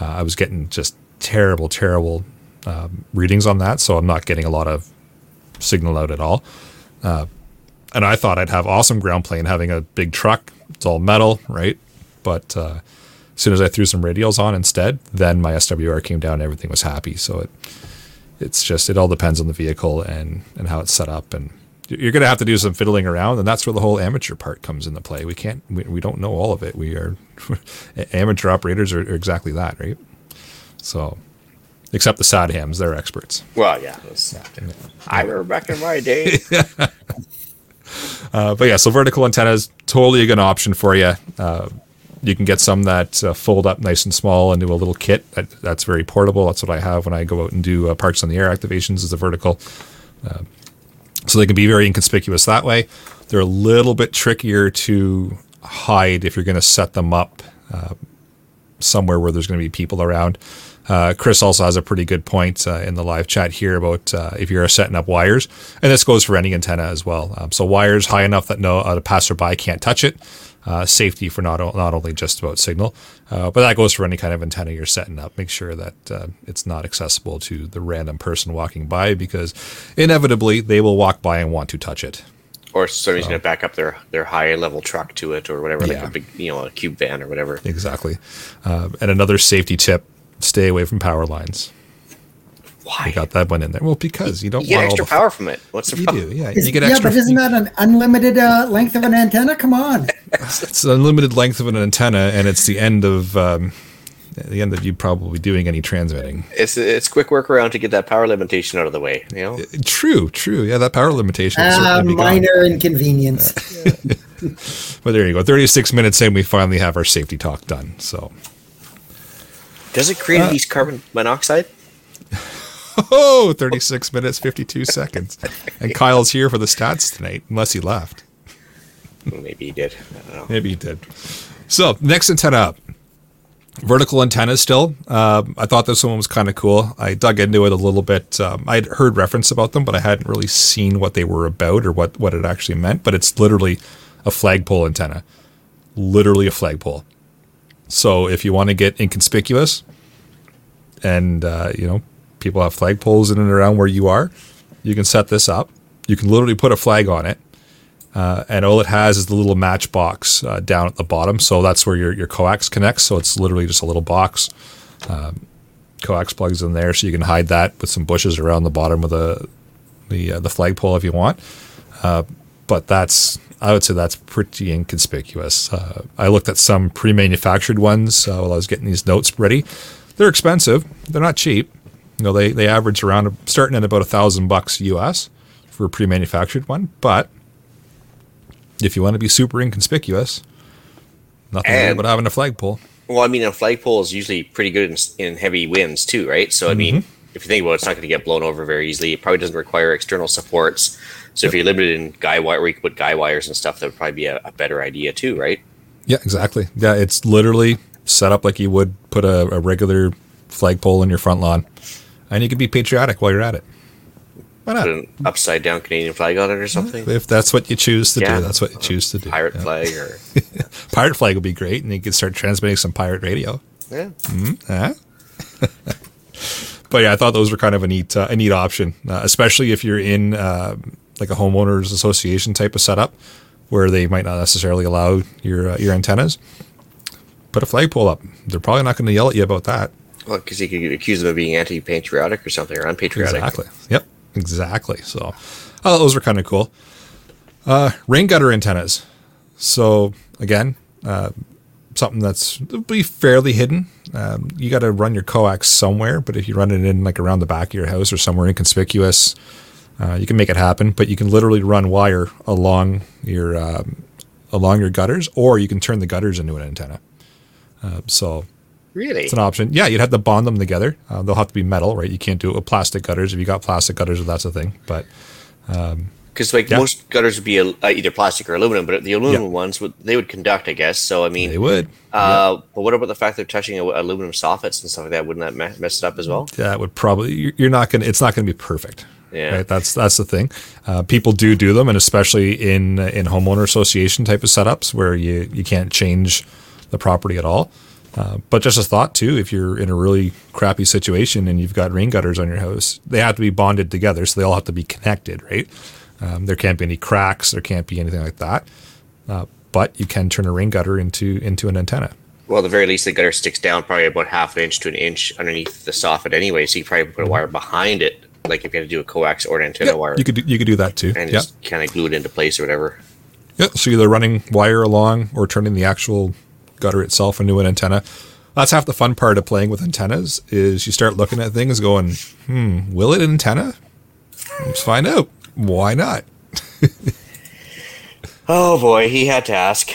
Uh, I was getting just terrible, terrible um, readings on that. So I'm not getting a lot of signal out at all. Uh, and I thought I'd have awesome ground plane having a big truck. It's all metal, right? But uh, as soon as I threw some radials on instead, then my SWR came down everything was happy. So it it's just it all depends on the vehicle and and how it's set up and you're going to have to do some fiddling around and that's where the whole amateur part comes into play we can't we, we don't know all of it we are [LAUGHS] amateur operators are, are, exactly that right so except the sad hams they're experts well yeah, yeah. i remember back in my day [LAUGHS] uh, but yeah so vertical antennas totally a good option for you uh, you can get some that uh, fold up nice and small into a little kit. That, that's very portable. That's what I have when I go out and do uh, parks on the air activations. Is a vertical, uh, so they can be very inconspicuous that way. They're a little bit trickier to hide if you're going to set them up uh, somewhere where there's going to be people around. Uh, Chris also has a pretty good point uh, in the live chat here about uh, if you're setting up wires, and this goes for any antenna as well. Um, so wires high enough that no a passerby can't touch it uh, safety for not not only just about signal, uh, but that goes for any kind of antenna you're setting up. Make sure that uh, it's not accessible to the random person walking by because inevitably they will walk by and want to touch it. Or somebody's so, going to back up their, their high level truck to it or whatever, yeah. like a big, you know, a cube van or whatever. Exactly. Uh, and another safety tip stay away from power lines. Why? We got that one in there. Well, because you don't you get extra power from it. What's the you problem? do? Yeah, Is, you get extra. yeah, but isn't that an unlimited uh, length of an antenna? Come on. [LAUGHS] it's an unlimited length of an antenna, and it's the end of um, the end of you probably doing any transmitting. It's it's quick workaround to get that power limitation out of the way. You know. True. True. Yeah, that power limitation. Uh, minor inconvenience. Yeah. [LAUGHS] but there you go. Thirty-six minutes in, we finally have our safety talk done. So. Does it create uh, least carbon monoxide? Oh, 36 minutes, 52 seconds. And Kyle's here for the stats tonight, unless he left. Maybe he did. Maybe he did. So, next antenna up. Vertical antennas still. Um, I thought this one was kind of cool. I dug into it a little bit. Um, I'd heard reference about them, but I hadn't really seen what they were about or what, what it actually meant. But it's literally a flagpole antenna. Literally a flagpole. So if you want to get inconspicuous and, uh, you know, people have flagpoles in and around where you are. You can set this up. You can literally put a flag on it. Uh, and all it has is the little match box uh, down at the bottom. So that's where your, your coax connects. So it's literally just a little box. Um, coax plugs in there, so you can hide that with some bushes around the bottom of the the uh, the flagpole if you want. Uh, but that's I would say that's pretty inconspicuous. Uh, I looked at some pre-manufactured ones uh, while I was getting these notes ready. They're expensive. They're not cheap. You know, they, they average around starting at about a thousand bucks US for a pre-manufactured one. But if you want to be super inconspicuous, nothing and, but having a flagpole. Well, I mean, a flagpole is usually pretty good in, in heavy winds too, right? So, I mm-hmm. mean, if you think about it, it's not going to get blown over very easily. It probably doesn't require external supports. So, yep. if you're limited in guy wire, where you can put guy wires and stuff, that would probably be a, a better idea too, right? Yeah, exactly. Yeah, it's literally set up like you would put a, a regular flagpole in your front lawn and you can be patriotic while you're at it. Why not? Put an upside down Canadian flag on it or something. If that's what you choose to yeah. do, that's what you choose to do. Pirate yeah. flag or [LAUGHS] pirate flag would be great, and you could start transmitting some pirate radio. Yeah. Mm-hmm. [LAUGHS] but yeah, I thought those were kind of a neat uh, a neat option, uh, especially if you're in uh, like a homeowners association type of setup where they might not necessarily allow your uh, your antennas. Put a flagpole up. They're probably not going to yell at you about that. Well, because you could accuse them of being anti-patriotic or something, or unpatriotic. Exactly. Yep. Exactly. So, oh, those were kind of cool. Uh, rain gutter antennas. So again, uh, something that's be fairly hidden. Um, you got to run your coax somewhere, but if you run it in like around the back of your house or somewhere inconspicuous, uh, you can make it happen. But you can literally run wire along your um, along your gutters, or you can turn the gutters into an antenna. Uh, so Really? It's an option. Yeah, you'd have to bond them together. Uh, they'll have to be metal, right? You can't do it with plastic gutters. If you got plastic gutters, that's a thing. But um, Because like Yeah. most gutters would be uh, either plastic or aluminum, but the aluminum Yeah. ones would they would conduct, I guess. So I mean, They would. Uh, but what about the fact they're touching aluminum soffits and stuff like that? Wouldn't that mess it up as well? that would probably you're- you're not gonna it's not gonna be perfect Yeah. right? That's that's the thing. Uh, people do do them and especially in in homeowner association type of setups where you you can't change the property at all. Uh, but just a thought too if you're in a really crappy situation and you've got rain gutters on your house they have to be bonded together so they all have to be connected right? Um, there can't be any cracks there can't be anything like that. Uh, but you can turn a rain gutter into into an antenna. Well, at the very least, the gutter sticks down probably about half an inch to an inch underneath the soffit anyway. So you probably put a wire behind it, like if you had to do a coax or an antenna Yeah, wire, you could do, you could do that too and yeah just kind of glue it into place or whatever. Yeah, so either running wire along or turning the actual gutter itself into an antenna. That's half the fun part of playing with antennas is you start looking at things going, hmm, will it antenna? Let's find out. Why not? [LAUGHS] Oh boy, he had to ask.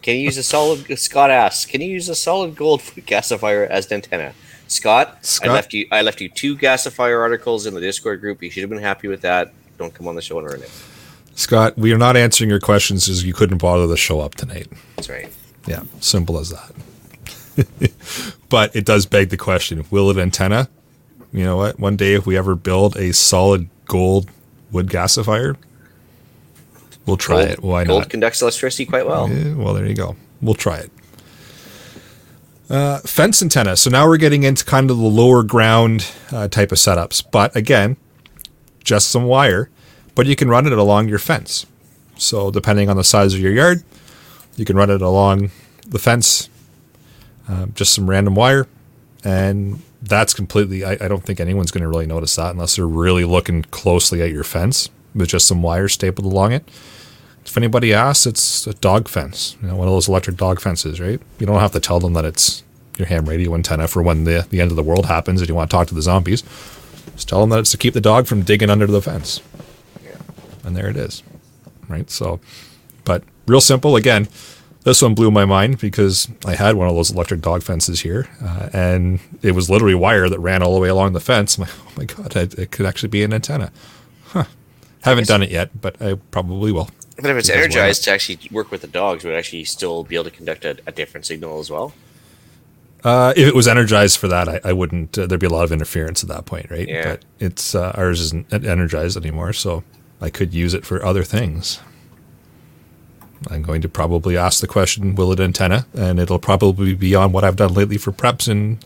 Can you use a solid? Scott asks. Can you use a solid gold [LAUGHS] gasifier as an antenna? Scott, Scott? I left you. I left you two gasifier articles in the Discord group. You should have been happy with that. Don't come on the show and ruin it. Scott, we are not answering your questions because you couldn't bother to show up tonight. That's right. Yeah, simple as that. [LAUGHS] but it does beg the question will it antenna? You know what? One day, if we ever build a solid gold wood gasifier, we'll try Gold, it. Why gold not? Gold conducts electricity quite well. Yeah, well, there you go. We'll try it. Uh, fence antenna. So now we're getting into kind of the lower ground uh, type of setups. But again, just some wire, but you can run it along your fence. So depending on the size of your yard, you can run it along the fence, um, just some random wire, and that's completely. I, I don't think anyone's going to really notice that unless they're really looking closely at your fence with just some wire stapled along it. If anybody asks, it's a dog fence, you know, one of those electric dog fences, right? You don't have to tell them that it's your ham radio antenna for when the, the end of the world happens and you want to talk to the zombies. Just tell them that it's to keep the dog from digging under the fence. Yeah. And there it is, right? So, but real simple. Again, this one blew my mind because I had one of those electric dog fences here, uh, and it was literally wire that ran all the way along the fence. [LAUGHS] I'm like, oh my god, it, it could actually be an antenna. Huh. Haven't done it yet, but I probably will. But if it's why energized to actually work with the dogs, would it actually still be able to conduct a, a different signal as well. Uh, if it was energized for that, I, I wouldn't. Uh, there'd be a lot of interference at that point, right? Yeah. But it's uh, ours isn't energized anymore, so I could use it for other things. I'm going to probably ask the question, "Will it antenna?" And it'll probably be on what I've done lately for preps in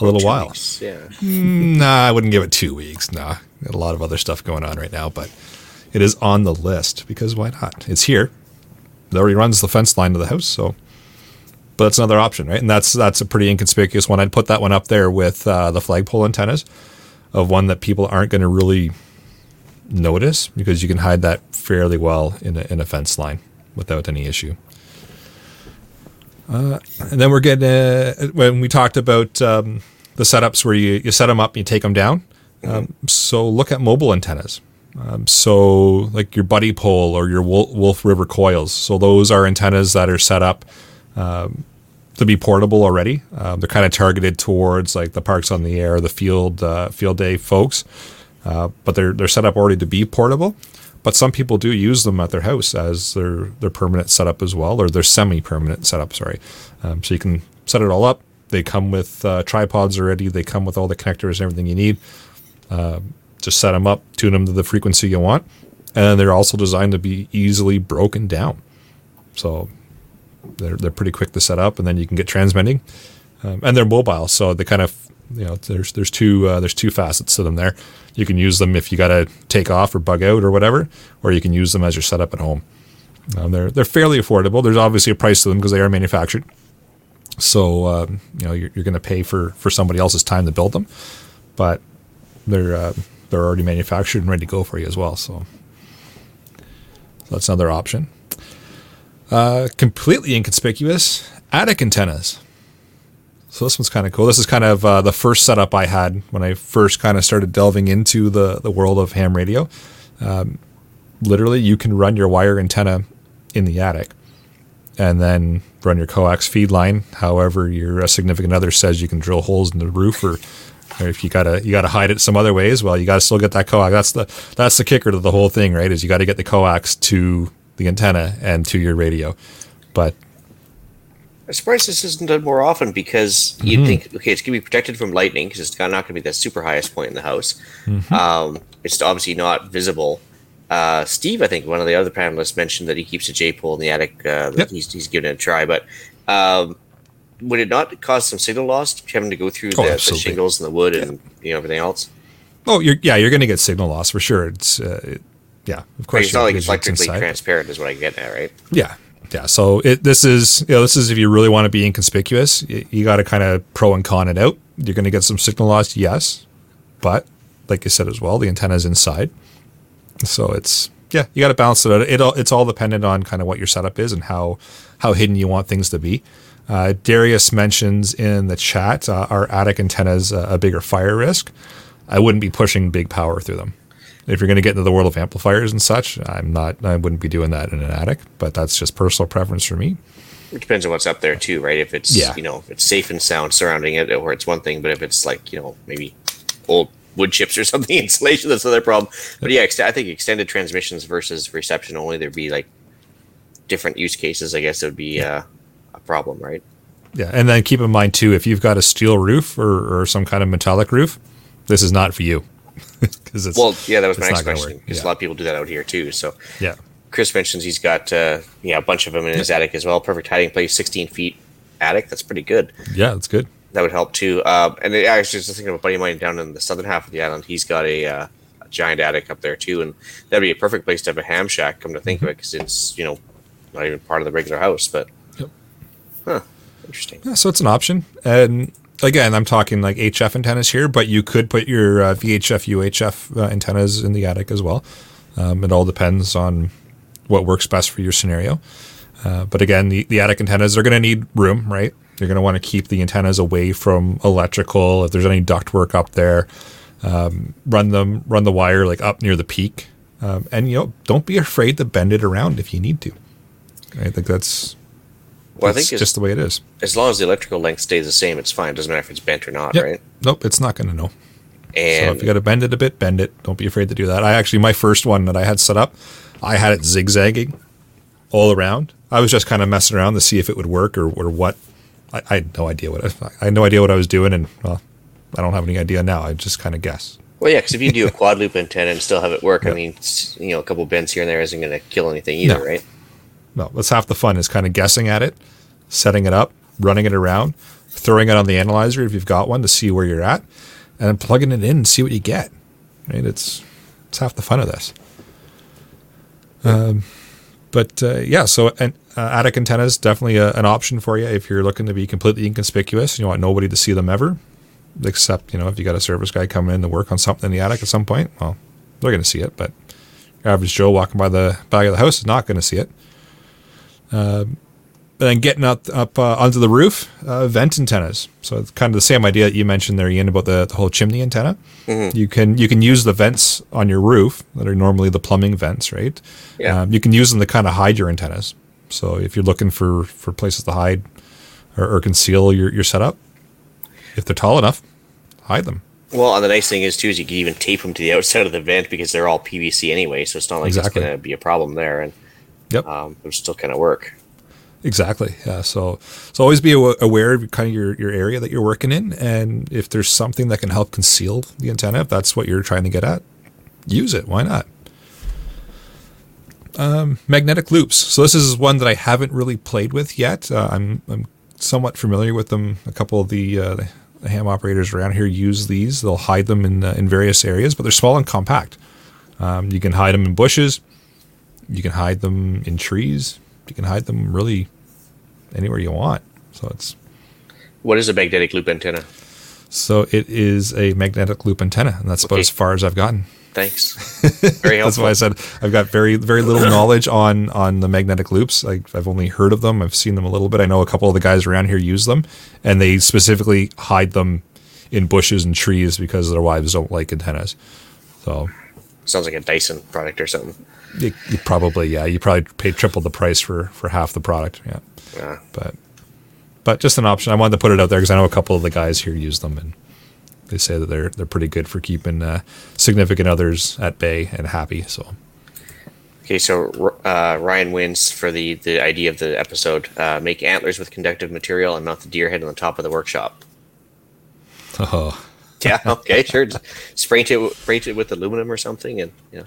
a little while. weeks, Yeah. Nah, I wouldn't give it two weeks. Nah, a lot of other stuff going on right now, but it is on the list because why not? It's here. It already runs the fence line to the house, so. But that's another option, right? And that's that's a pretty inconspicuous one. I'd put that one up there with uh, the flagpole antennas, of one that people aren't going to really notice because you can hide that fairly well in a, in a fence line without any issue. Uh, and then we're getting uh, when we talked about um, the setups where you, you set them up and you take them down. Um, so look at mobile antennas. Um, so like your Buddipole or your Wolf, River coils. So those are antennas that are set up um, to be portable already. Um, they're kind of targeted towards like the parks on the air, the field uh, field day folks, uh, but they're they're set up already to be portable. But some people do use them at their house as their their permanent setup as well, or their semi-permanent setup. Sorry, um, so you can set it all up. They come with uh, tripods already. They come with all the connectors and everything you need. Just set them up, tune them to the frequency you want, and they're also designed to be easily broken down. So they're they're pretty quick to set up, and then you can get transmitting, um, and they're mobile, so they kind of you know there's there's two uh, there's two facets to them there. You can use them if you got to take off or bug out or whatever, or you can use them as your setup at home. Um, they're they're fairly affordable. There's obviously a price to them because they are manufactured. So um, you know you're, you're going to pay for for somebody else's time to build them, but they're uh, they're already manufactured and ready to go for you as well. So, so that's another option. Uh, completely inconspicuous attic antennas. So this one's kind of cool. This is kind of uh, the first setup I had when I first kind of started delving into the the world of ham radio. Um, literally, you can run your wire antenna in the attic, and then run your coax feed line. However, your significant other says you can drill holes in the roof or Or if you gotta you gotta hide it some other ways, well, you gotta still get that coax. That's the that's the kicker to the whole thing, right? Is you got to get the coax to the antenna and to your radio. But I'm surprised this isn't done more often because you'd Mm-hmm. think, okay, it's going to be protected from lightning because it's not going to be the super highest point in the house. Mm-hmm. Um, it's obviously not visible. Uh, Steve, I think one of the other panelists mentioned that he keeps a J pole in the attic. Uh, Yep. he's, he's given it a try, but um, would it not cause some signal loss having to go through Oh, the, the shingles and the wood and you know everything else? oh, you're yeah, you're gonna get signal loss for sure. It's uh, it- yeah, of course. it's not like it's electrically inside. transparent, is what I get at, right? Yeah. Yeah. So it, this is, you know, this is if you really want to be inconspicuous, you, you got to kind of pro and con it out. You're going to get some signal loss, yes. But like you said as well, the antenna is inside. So it's, yeah, you got to balance it out. It all, it's all dependent on kind of what your setup is and how, how hidden you want things to be. Uh, Darius mentions in the chat, uh, our attic antennas uh, a bigger fire risk. I wouldn't be pushing big power through them if you're going to get into the world of amplifiers and such, I'm not. I wouldn't be doing that in an attic. But that's just personal preference for me. It depends on what's up there too, right? If it's Yeah. you know if it's safe and sound surrounding it, or it's one thing, but if it's like you know maybe old wood chips or [LAUGHS] something insulation, that's another problem. But yeah, ex- I think extended transmissions versus reception only, there'd be like different use cases. I guess it would be uh, a problem, right? Yeah, and then keep in mind too, if you've got a steel roof or, or some kind of metallic roof, this is not for you [LAUGHS] because it's Well, yeah, that was my next question because Yeah. a lot of people do that out here too. So yeah. Chris mentions he's got uh, yeah a bunch of them in his attic as well. Perfect hiding place, 16 feet attic. That's pretty good. Yeah, that's good. that would help too. Um, and I was just thinking of a buddy of mine down in the southern half of the island. He's got a, uh, a giant attic up there too, and that'd be a perfect place to have a ham shack. Come to think of it, because it's you know not even part of the regular house, but. Huh, interesting. Yeah, so it's an option. And again, I'm talking like HF antennas here, but you could put your uh, VHF, UHF uh, antennas in the attic as well. Um, it all depends on what works best for your scenario. Uh, but again, the, the attic antennas are going to need room, right? You're going to want to keep the antennas away from electrical. If there's any duct work up there, um, run them, run the wire like up near the peak, um, and you know, don't be afraid to bend it around if you need to. I think that's Well, I think just the way it is. as long as the electrical length stays the same, it's fine. Doesn't matter if it's bent or not, Yep. right? Nope, it's not going to know. So if you got to bend it a bit, bend it. Don't be afraid to do that. I actually, my first one that I had set up, I had it zigzagging all around. I was just kind of messing around to see if it would work or, or what. I, I had no idea what I, I had no idea what I was doing, and well, I don't have any idea now. I just kind of guess. well, yeah, because if you do a quad loop antenna and still have it work, I mean, you know, a couple bends here and there isn't going to kill anything either, No. right? No, that's half the fun is kind of guessing at it, setting it up, running it around, throwing it on the analyzer if you've got one to see where you're at, and then plugging it in and see what you get. Right? It's it's half the fun of this. Um, but uh, yeah, so uh, attic antenna is definitely a, an option for you if you're looking to be completely inconspicuous. And you want nobody to see them ever, except you know if you got a service guy coming in to work on something in the attic at some point. Well, they're going to see it, but average Joe walking by the back of the house is not going to see it. Um, but then getting up up uh, onto the roof, uh, vent antennas. So it's kind of the same idea that you mentioned there, Ian, about the, the whole chimney antenna. You can you can use the vents on your roof that are normally the plumbing vents, right? Yeah. Um, you can use them to kind of hide your antennas. So if you're looking for for places to hide or, or conceal your your setup, if they're tall enough, hide them. Well, and the nice thing is too is you can even tape them to the outside of the vent because they're all PVC anyway, so it's not like Exactly. it's going to be a problem there, and Yep. um, it'll still kind of work. Exactly. Yeah. So so always be aware of kind of your, your area that you're working in, and if there's something that can help conceal the antenna, if that's what you're trying to get at, use it. Why not? Um, magnetic loops. So this is one that I haven't really played with yet. Uh, I'm I'm somewhat familiar with them. A couple of the, uh, the ham operators around here use these. They'll hide them in uh, in various areas, but they're small and compact. Um, you can hide them in bushes. You can hide them in trees. You can hide them really anywhere you want. So it's What is a magnetic loop antenna? so it is a magnetic loop antenna, and that's about as far as I've gotten. Thanks. [LAUGHS] Very That's why I said I've got very very little knowledge on on the magnetic loops. I, I've only heard of them. I've seen them a little bit. I know a couple of the guys around here use them, and they specifically hide them in bushes and trees because their wives don't like antennas. So Sounds like a Dyson product or something. you, you probably yeah you probably pay triple the price for for half the product. Yeah, Uh, but but just an option. I wanted to put it out there because I know a couple of the guys here use them, and they say that they're they're pretty good for keeping uh, significant others at bay and happy. So Okay, so uh, Ryan wins for the, the idea of the episode. Uh, make antlers with conductive material and mount the deer head on the top of the workshop. oh, [LAUGHS] Yeah, [LAUGHS] okay, sure. Just spray it, spray it with aluminum or something, and you know,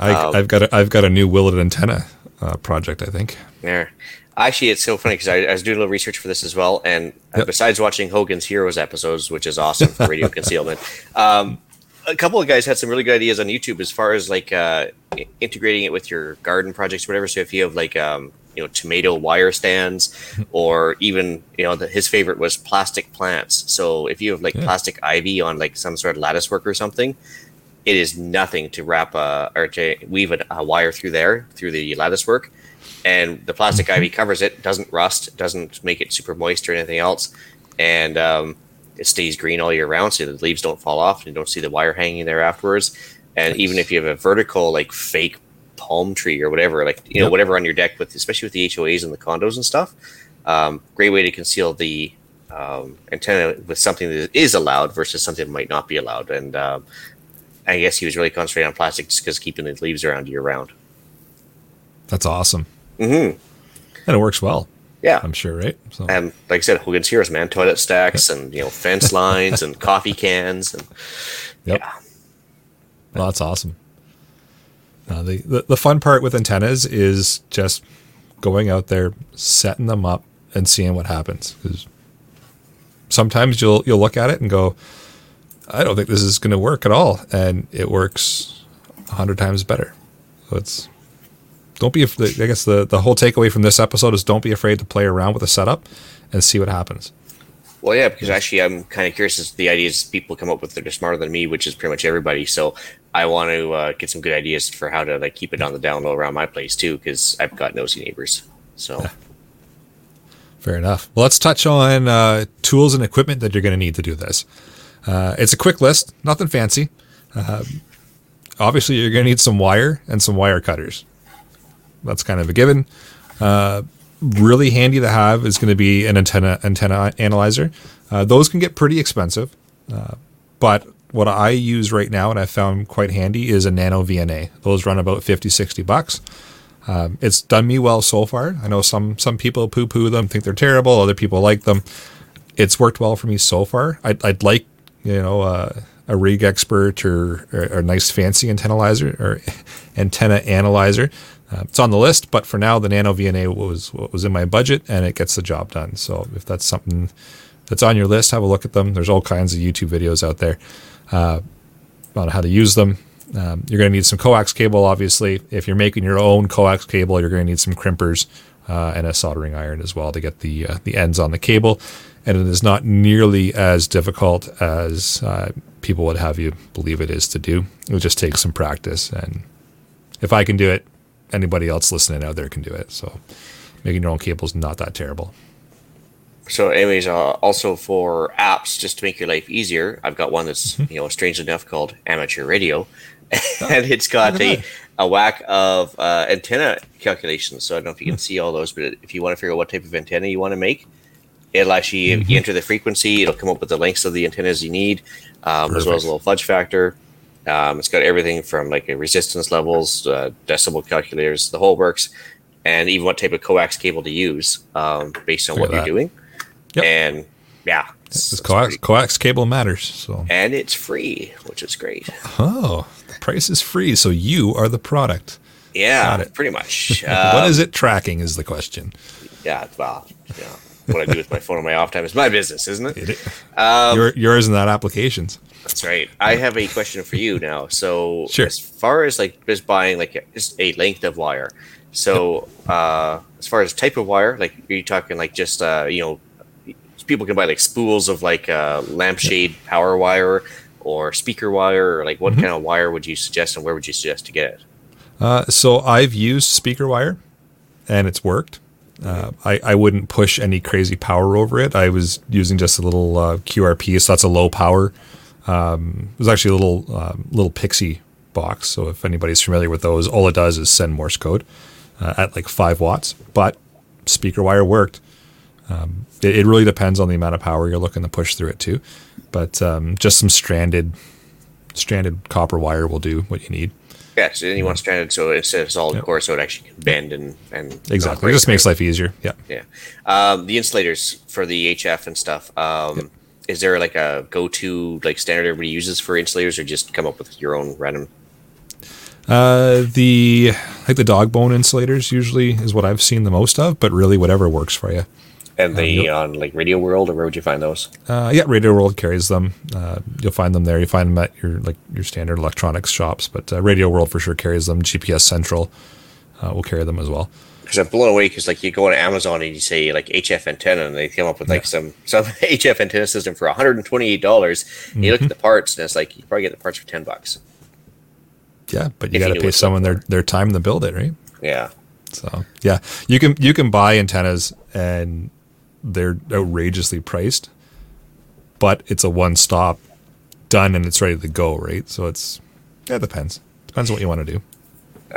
I, Um, I've got a, I've got a new willet antenna uh, project. I think. there. Actually, it's so funny because I, I was doing a little research for this as well, and uh, Yep. besides watching Hogan's Heroes episodes, which is awesome for radio [LAUGHS] concealment, um, a couple of guys had some really good ideas on YouTube as far as like uh, integrating it with your garden projects, or whatever. So if you have like um, you know tomato wire stands, [LAUGHS] or even you know the, his favorite was plastic plants. So if you have like Yeah. plastic ivy on like some sort of lattice work or something, it is nothing to wrap a or to weave a, a wire through there through the lattice work. And the plastic ivy covers it doesn't rust doesn't make it super moist or anything else. And um, it stays green all year round so the leaves don't fall off and you don't see the wire hanging there afterwards. And even if you have a vertical like fake palm tree or whatever like you know whatever on your deck with especially with the HOAs and the condos and stuff um, great way to conceal the um, antenna with something that is allowed versus something that might not be allowed and um, I guess he was really concentrating on plastic just because keeping the leaves around year round. That's awesome, Mm-hmm. and it works well. Yeah. I'm sure, right? So And like I said, Hogan's Heroes, man, toilet stacks and you know fence lines and coffee cans and Yep. yeah. Well, that's awesome. Uh, the, the the fun part with antennas is just going out there, setting them up, and seeing what happens. Because sometimes you'll you'll look at it and go, "I don't think this is going to work at all," and it works a hundred times better. So it's don't be. I guess the the whole takeaway from this episode is don't be afraid to play around with the setup and see what happens. Well, yeah, because actually, I'm kind of curious as to the ideas people come up with that are smarter than me, which is pretty much everybody. So I want to uh, get some good ideas for how to like keep it on the down low around my place too, because I've got nosy neighbors. So Fair enough. Well, let's touch on uh, tools and equipment that you're going to need to do this. Uh, it's a quick list, nothing fancy. Um, obviously, you're going to need some wire and some wire cutters. That's kind of a given. Uh, really handy to have is going to be an antenna antenna analyzer. Uh, those can get pretty expensive, uh, but what I use right now and I found quite handy is a Nano VNA. Those run about 50, 60 bucks. Um, it's done me well so far. I know some some people poo poo them, think they're terrible. Other people like them. It's worked well for me so far. I'd, I'd like you know uh, a RigExpert or, or, a nice fancy antennalyzer or [LAUGHS] antenna analyzer. Uh, it's on the list, but for now, the Nano VNA was what was in my budget, and it gets the job done. So if that's something that's on your list, have a look at them. There's all kinds of YouTube videos out there uh, on how to use them. Um, you're going to need some coax cable, obviously. If you're making your own coax cable, you're going to need some crimpers uh, and a soldering iron as well to get the uh, the ends on the cable. And it is not nearly as difficult as uh, people would have you believe it is to do. It just takes some practice, and if I can do it, anybody else listening out there can do it. So making your own cable is not that terrible. So, anyways, uh, also for apps, just to make your life easier, I've got one that's [LAUGHS] you know strange enough called Amateur Radio, [LAUGHS] and it's got Oh, a, a whack of uh, antenna calculations. So I don't know if you Hmm. can see all those, but if you want to figure out what type of antenna you want to make, it'll actually Mm-hmm. you enter the frequency. It'll come up with the lengths of the antennas you need, um, as well as a little fudge factor. Um, it's got everything from like a resistance levels, uh, decibel calculators, the whole works, and even what type of coax cable to use um, based on Look what you're that. doing. Yep. And yeah, it's- This it's coax, coax cable matters. So and it's free, which is great. oh, the price is free, so you are the product. Yeah, pretty much. [LAUGHS] what Um, is it tracking? Is the question. Yeah, well, yeah. What I do with my phone on my off time is my business, isn't it? It, Um, your, yours and that applications. That's right. I have a question for you now. So, Sure. as far as like just buying like just a length of wire, so uh, as far as type of wire, like are you talking like just uh, you know, people can buy like spools of like uh, lampshade power wire or speaker wire, or like what Mm-hmm. kind of wire would you suggest, and where would you suggest to get it? Uh, so I've used speaker wire, and it's worked. Uh, I, I wouldn't push any crazy power over it. I was using just a little uh, QRP, so that's a low power. Um, it was actually a little um, little Pixie box. So if anybody's familiar with those, all it does is send Morse code uh, at like five watts. But speaker wire worked. Um, it, it really depends on the amount of power you're looking to push through it too. But um, just some stranded stranded copper wire will do what you need. Yeah, so then you want stranded so it's of solid core, so it actually can bend and and Exactly. It just makes life easier. Yeah. Yeah. Um, the insulators for the HF and stuff. Um, Is there like a go-to like standard everybody uses for insulators, or just come up with your own random? Uh, the like the dog bone insulators usually is what I've seen the most of, but really whatever works for you. And the on like Radio World, or where would you find those? Uh, yeah, Radio World carries them. Uh, you'll find them there. You find them at your like your standard electronics shops, but uh, Radio World for sure carries them. GPS Central uh, will carry them as well. Because I'm blown away because like you go on Amazon and you say like HF antenna, and they come up with like some some [LAUGHS] HF antenna system for 128 dollars. And you look at the parts, and it's like you probably get the parts for 10 bucks. Yeah, but you got to pay someone their their time to build it, right? Yeah. So yeah, you can you can buy antennas and they're outrageously priced, but it's a one stop, done and it's ready to go, right? So it's yeah, it depends. Depends on what you want to do.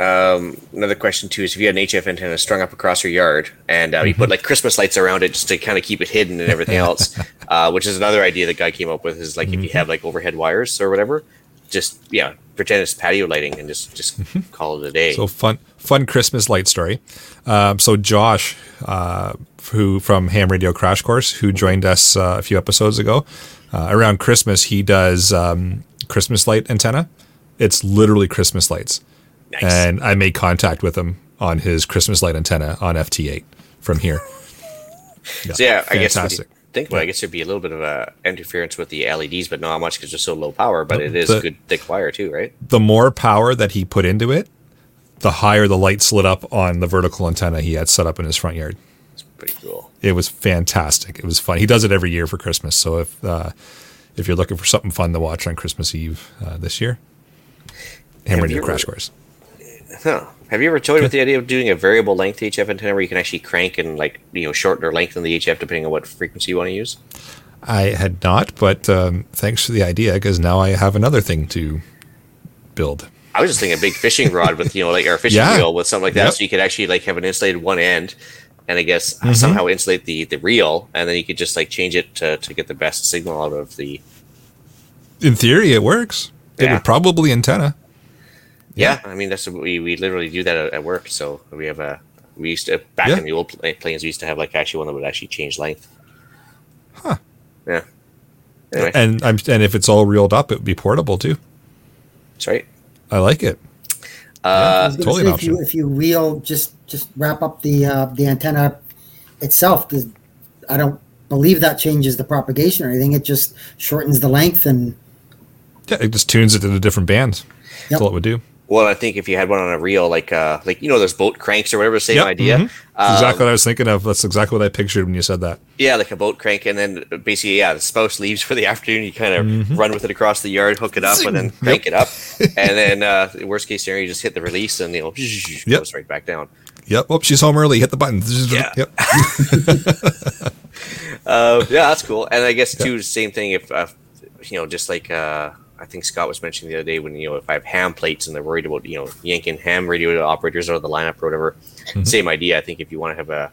Um, Another question too is if you had an HF antenna strung up across your yard and uh, you put like Christmas lights around it just to kind of keep it hidden and everything [LAUGHS] else, uh, which is another idea the guy came up with is like if you have like overhead wires or whatever, just yeah, pretend it's patio lighting and just just call it a day. So fun, fun Christmas light story. Um, so Josh, uh, who from Ham Radio Crash Course, who joined us uh, a few episodes ago, uh, around Christmas he does um, Christmas light antenna. It's literally Christmas lights, Nice. and I made contact with him on his Christmas light antenna on FT8 from here. [LAUGHS] So yeah, I guess fantastic. Think about it, I guess there'd be a little bit of a interference with the LEDs, but not much because they're so low power. But it is the- good thick wire too, right? the more power that he put into it, the higher the light lit up on the vertical antenna he had set up in his front yard. It's pretty cool. It was fantastic. It was fun. He does it every year for Christmas. So if uh, if you're looking for something fun to watch on Christmas Eve uh, this year, Ham Have Radio you Crash Course. Huh. Have you ever toyed with the idea of doing a variable length HF antenna where you can actually crank and like you know shorten or lengthen the HF depending on what frequency you want to use? I had not, but um, thanks for the idea because now I have another thing to build. I was just thinking a big fishing rod with you know like or a fishing [LAUGHS] Yeah. reel with something like that, Yep. so you could actually like have an insulated one end, and I guess Mm-hmm. somehow insulate the the reel, and then you could just like change it to, to get the best signal out of the. In theory, it works. It Yeah. would probably antenna. Yeah, I mean that's what we we literally do that at, at work. So we have a we used to back Yeah. in the old pla- planes we used to have like actually one that would actually change length. Huh. Yeah. Anyway, And I'm and if it's all reeled up, it would be portable too. that's right. I like it. I was gonna totally an if you if you reel just just wrap up the uh, the antenna itself, does, I don't believe that changes the propagation or anything. It just shortens the length and Yeah, it just tunes it to a different bands. Yep. That's all it would do. Well, I think if you had one on a reel, like uh, like you know, those boat cranks or whatever, same Yep, idea. mhm. Um, exactly what I was thinking of. That's exactly what I pictured when you said that. Yeah, like a boat crank, and then basically, yeah, the spouse leaves for the [LAUGHS] afternoon. You kind of Mm-hmm. run with it across the yard, hook it up, and then crank it up. [LAUGHS] and then, uh, worst case scenario, you just hit the release, and you know, [LAUGHS] Yep. goes right back down. Yep. Oh, she's home early. Hit the button. Yeah. Yep. Uh, yeah, that's cool. And I guess too, same thing. If uh, you know, just like uh, I think Scott was mentioning the other day, when you know, if I have ham plates and they're worried about you know yanking ham radio operators out of the lineup or whatever, Mm-hmm. same idea. I think if you want to have a,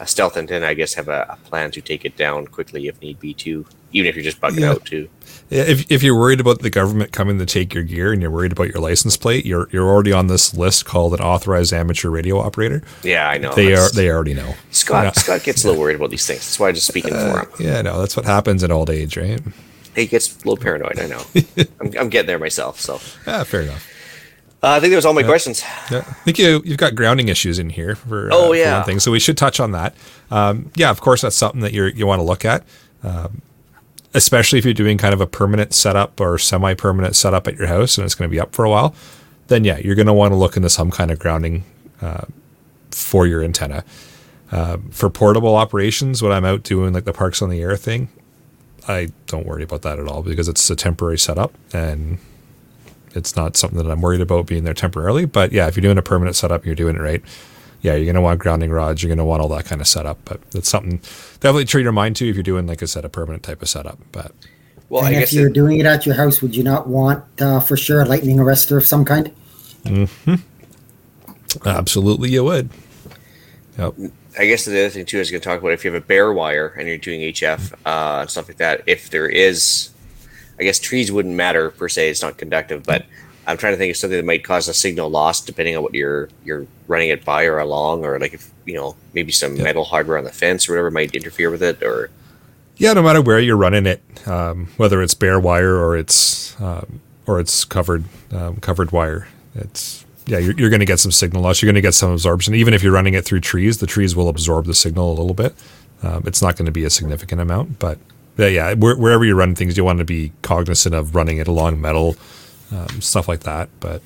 a stealth antenna, I guess have a, a plan to take it down quickly if need be too, even if you're just bugging Yeah. out too. Yeah, If, if you're worried about the government coming to take your gear and you're worried about your license plate, you're you're already on this list called an authorized amateur radio operator. Yeah, I know. They are they already know. Scott Yeah. Scott gets a little worried about these things. That's why I'm just speaking [LAUGHS] for him. Yeah, no, that's what happens in old age, right? He gets a little paranoid. I know. [LAUGHS] I'm, I'm getting there myself. So Yeah, fair enough. uh, I think that was all my questions. Yeah, I think you you've got grounding issues in here for uh, Oh, for yeah. one thing, so we should touch on that. Um, yeah, of course, that's something that you you want to look at, um, especially if you're doing kind of a permanent setup or semi-permanent setup at your house and it's going to be up for a while. Then yeah, you're going to want to look into some kind of grounding uh, for your antenna. Uh, for portable operations, when I'm out doing like the parks on the air thing, I don't worry about that at all because it's a temporary setup and it's not something that I'm worried about being there temporarily. But yeah, if you're doing a permanent setup, and you're doing it right. Yeah, you're going to want grounding rods. You're going to want all that kind of setup. But it's something definitely treat your mind to if you're doing, like I said, a permanent type of setup. But Well, and I if guess you're it- doing it at your house, would you not want uh, for sure a lightning arrestor of some kind? absolutely, you would. Yep. I guess the other thing too is going to talk about if you have a bare wire and you're doing HF uh, and stuff like that. If there is, I guess trees wouldn't matter per se; it's not conductive. But I'm trying to think of something that might cause a signal loss depending on what you're you're running it by or along, or like if you know maybe some metal hardware on the fence or whatever might interfere with it, or Yeah, no matter where you're running it, um, whether it's bare wire or it's um, or it's covered um, covered wire, it's yeah, you're, you're going to get some signal loss. You're going to get some absorption. Even if you're running it through trees, the trees will absorb the signal a little bit. Um, it's not going to be a significant amount, but yeah, yeah where, wherever you run things, you want to be cognizant of running it along metal, um, stuff like that. But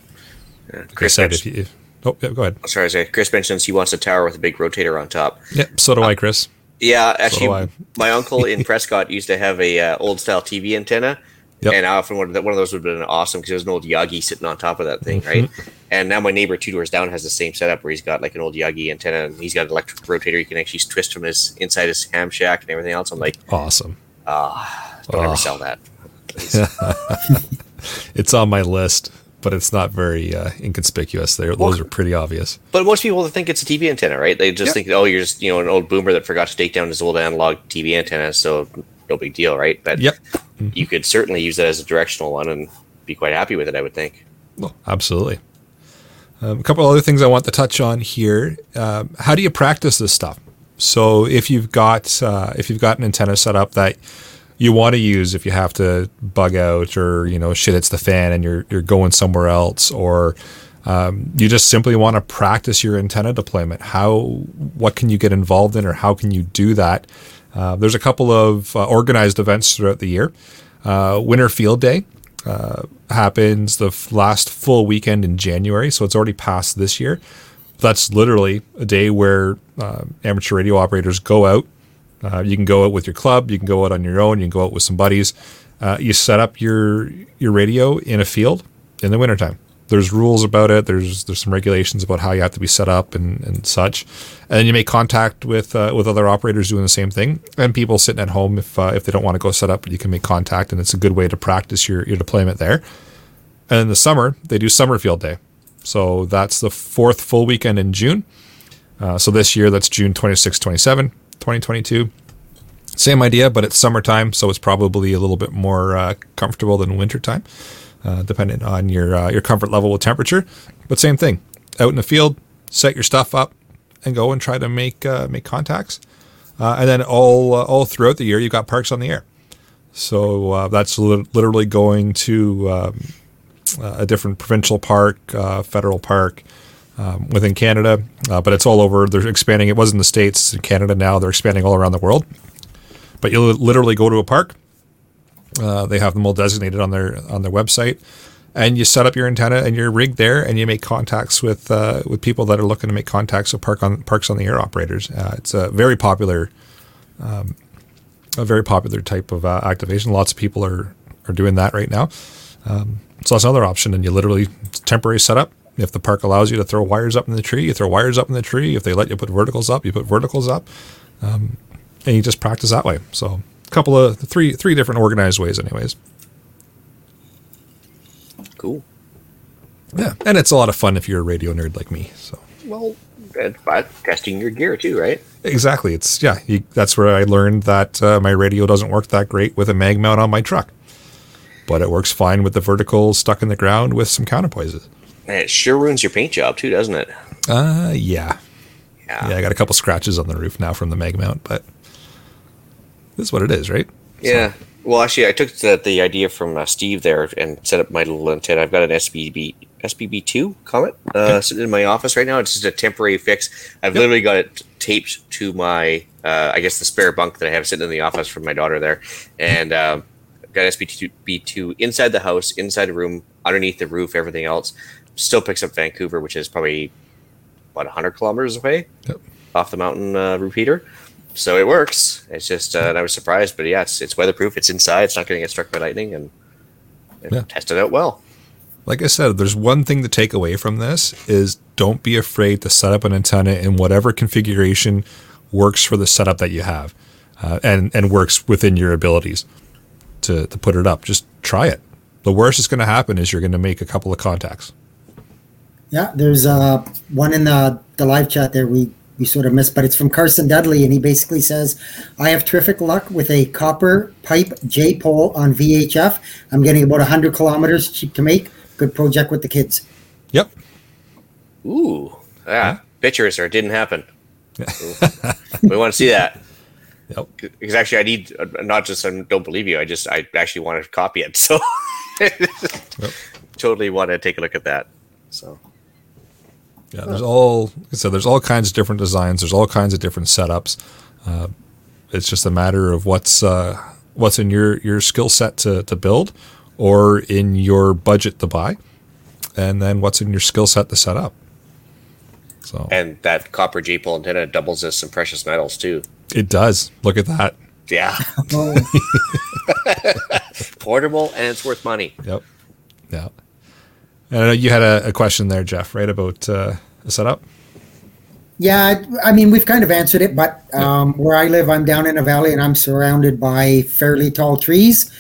yeah. like I Chris said, if you, if, oh, yeah, go ahead. sorry, I say Chris mentions he wants a tower with a big rotator on top. Yeah, so do I, Chris. Yeah, actually, I. my uncle in [LAUGHS] Prescott used to have a uh, old style TV antenna, Yep. and I often wanted that one of those would have been awesome because there's an old Yagi sitting on top of that thing, Mm-hmm. right? And now my neighbor two doors down has the same setup where he's got like an old Yagi antenna and he's got an electric rotator you can actually twist from his inside his ham shack and everything else. I'm like, Awesome. don't Oh. ever sell that. [LAUGHS] It's on my list, but it's not very uh, inconspicuous. There, those are pretty obvious. but most people think it's a TV antenna, right? They just Yep. think, oh, you're just you know an old boomer that forgot to take down his old analog TV antenna, so no big deal, right? But Yep. You could certainly use that as a directional one and be quite happy with it. I would think. Well, absolutely. Um, a couple other things I want to touch on here. Um, how do you practice this stuff? So if you've got uh, if you've got an antenna set up that you want to use if you have to bug out or you know shit hits the fan and you're you're going somewhere else or um, you just simply want to practice your antenna deployment. How what can you get involved in or how can you do that? Uh, there's a couple of uh, organized events throughout the year. Uh, Winter Field Day uh, happens the f- last full weekend in January, so it's already passed this year. That's literally a day where uh, amateur radio operators go out. You can go out with your club, you can go out on your own, you can go out with some buddies. You set up your your radio in a field in the wintertime. There's rules about it. There's there's some regulations about how you have to be set up and, and such. And you make contact with uh, with other operators doing the same thing, and people sitting at home if uh, if they don't want to go set up, you can make contact, and it's a good way to practice your your deployment there. And in the summer, they do summer field day. So that's the fourth full weekend in June. Uh, so this year, that's June 26, 27, 2022. Same idea, but it's summertime, so it's probably a little bit more uh, comfortable than wintertime, uh, depending on your uh, your comfort level with temperature. But same thing, out in the field, set your stuff up, and go and try to make uh, make contacts. Uh, and then all uh, all throughout the year, you've got parks on the air. So that's li- literally going to um, a different provincial park, federal park um, within Canada, uh, but it's all over. They're expanding. It was in the states, in Canada now. They're expanding all around the world. But you'll literally go to a park. Uh, they have them all designated on their on their website, and you set up your antenna and your rig there, and you make contacts with uh, with people that are looking to make contacts with park on parks on the air operators. Uh, it's a very popular, um, a very popular type of uh, activation. Lots of people are are doing that right now. Um, so that's another option, and you literally temporary setup. If the park allows you to throw wires up in the tree, you throw wires up in the tree. If they let you put verticals up, you put verticals up, um, and you just practice that way. So couple of three three different organized ways, anyways. Cool. Yeah, and it's a lot of fun if you're a radio nerd like me. So Well, and but testing your gear too, right? exactly, it's yeah. You, that's where I learned that uh, my radio doesn't work that great with a mag mount on my truck, but it works fine with the vertical stuck in the ground with some counterpoises. And it sure ruins your paint job too, doesn't it? Uh, yeah, Yeah. yeah. I got a couple scratches on the roof now from the mag mount, but this is what it is, right? Yeah. Well, actually, I took the, the idea from uh, Steve there and set up my little antenna. I've got an SBB SBB two Comet uh, sitting in my office right now. It's just a temporary fix. I've Yep. literally got it taped to my, uh, I guess, the spare bunk that I have sitting in the office from my daughter there, and um, got SBB two inside the house, inside the room, underneath the roof, everything else. Still picks up Vancouver, which is probably about hundred kilometers away Yep. off the mountain uh, repeater. So it works. It's just, uh, and I was surprised, but yeah, it's, it's weatherproof. It's inside. It's not going to get struck by lightning, and, and Yeah. tested out well. Like I said, there's one thing to take away from this is don't be afraid to set up an antenna in whatever configuration works for the setup that you have, uh, and and works within your abilities to to put it up. Just try it. The worst that's going to happen is you're going to make a couple of contacts. Yeah, there's uh, one in the, the live chat there. We we sort of missed, but it's from Carson Dudley, and he basically says, "I have terrific luck with a copper pipe J pole on VHF. I'm getting about 100 kilometers, cheap to make. Good project with the kids." Yep. Ooh, yeah. Pictures or it didn't happen. [LAUGHS] we want to see that. Yep. Because actually, I need not just I don't believe you. I just I actually want to copy it. So [LAUGHS] totally want to take a look at that. So Yeah, there's all so there's all kinds of different designs. There's all kinds of different setups. Uh, it's just a matter of what's uh, what's in your your skill set to to build, or in your budget to buy, and then what's in your skill set to set up. So and that copper J pole antenna doubles as some precious metals too. it does. Look at that. Yeah, [LAUGHS] [LAUGHS] portable and it's worth money. Yep. Yeah. And I know you had a, a question there, Jeff, right about uh, a setup. yeah, I mean, we've kind of answered it, but um, where I live, I'm down in a valley, and I'm surrounded by fairly tall trees.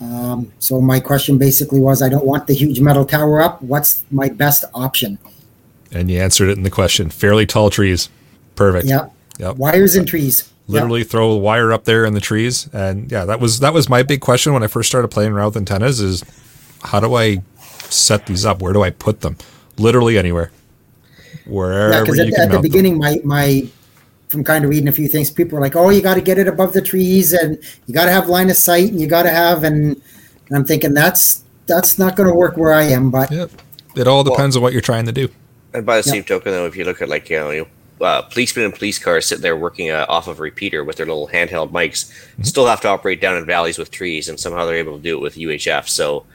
Um, so my question basically was, I don't want the huge metal tower up. What's my best option? And you answered it in the question. Fairly tall trees. Perfect. Yeah, Yep. wires and trees. Yep. literally throw a wire up there in the trees and yeah that was that was my big question when i first started playing around with antennas is how do i set these up where do i put them literally anywhere Wherever Yeah, wherever because you at, can at the mount them. beginning, my my from kind of reading a few things, people were like, "Oh, you got to get it above the trees, and you got to have line of sight, and you got to have," and, and I'm thinking that's that's not going to work where I am. But yep it all depends on what you're trying to do And by the Yeah. same token, though, if you look at like you know, you uh, policemen and police cars sitting there working uh, off of a repeater with their little handheld mics, still have to operate down in valleys with trees, and somehow they're able to do it with UHF. So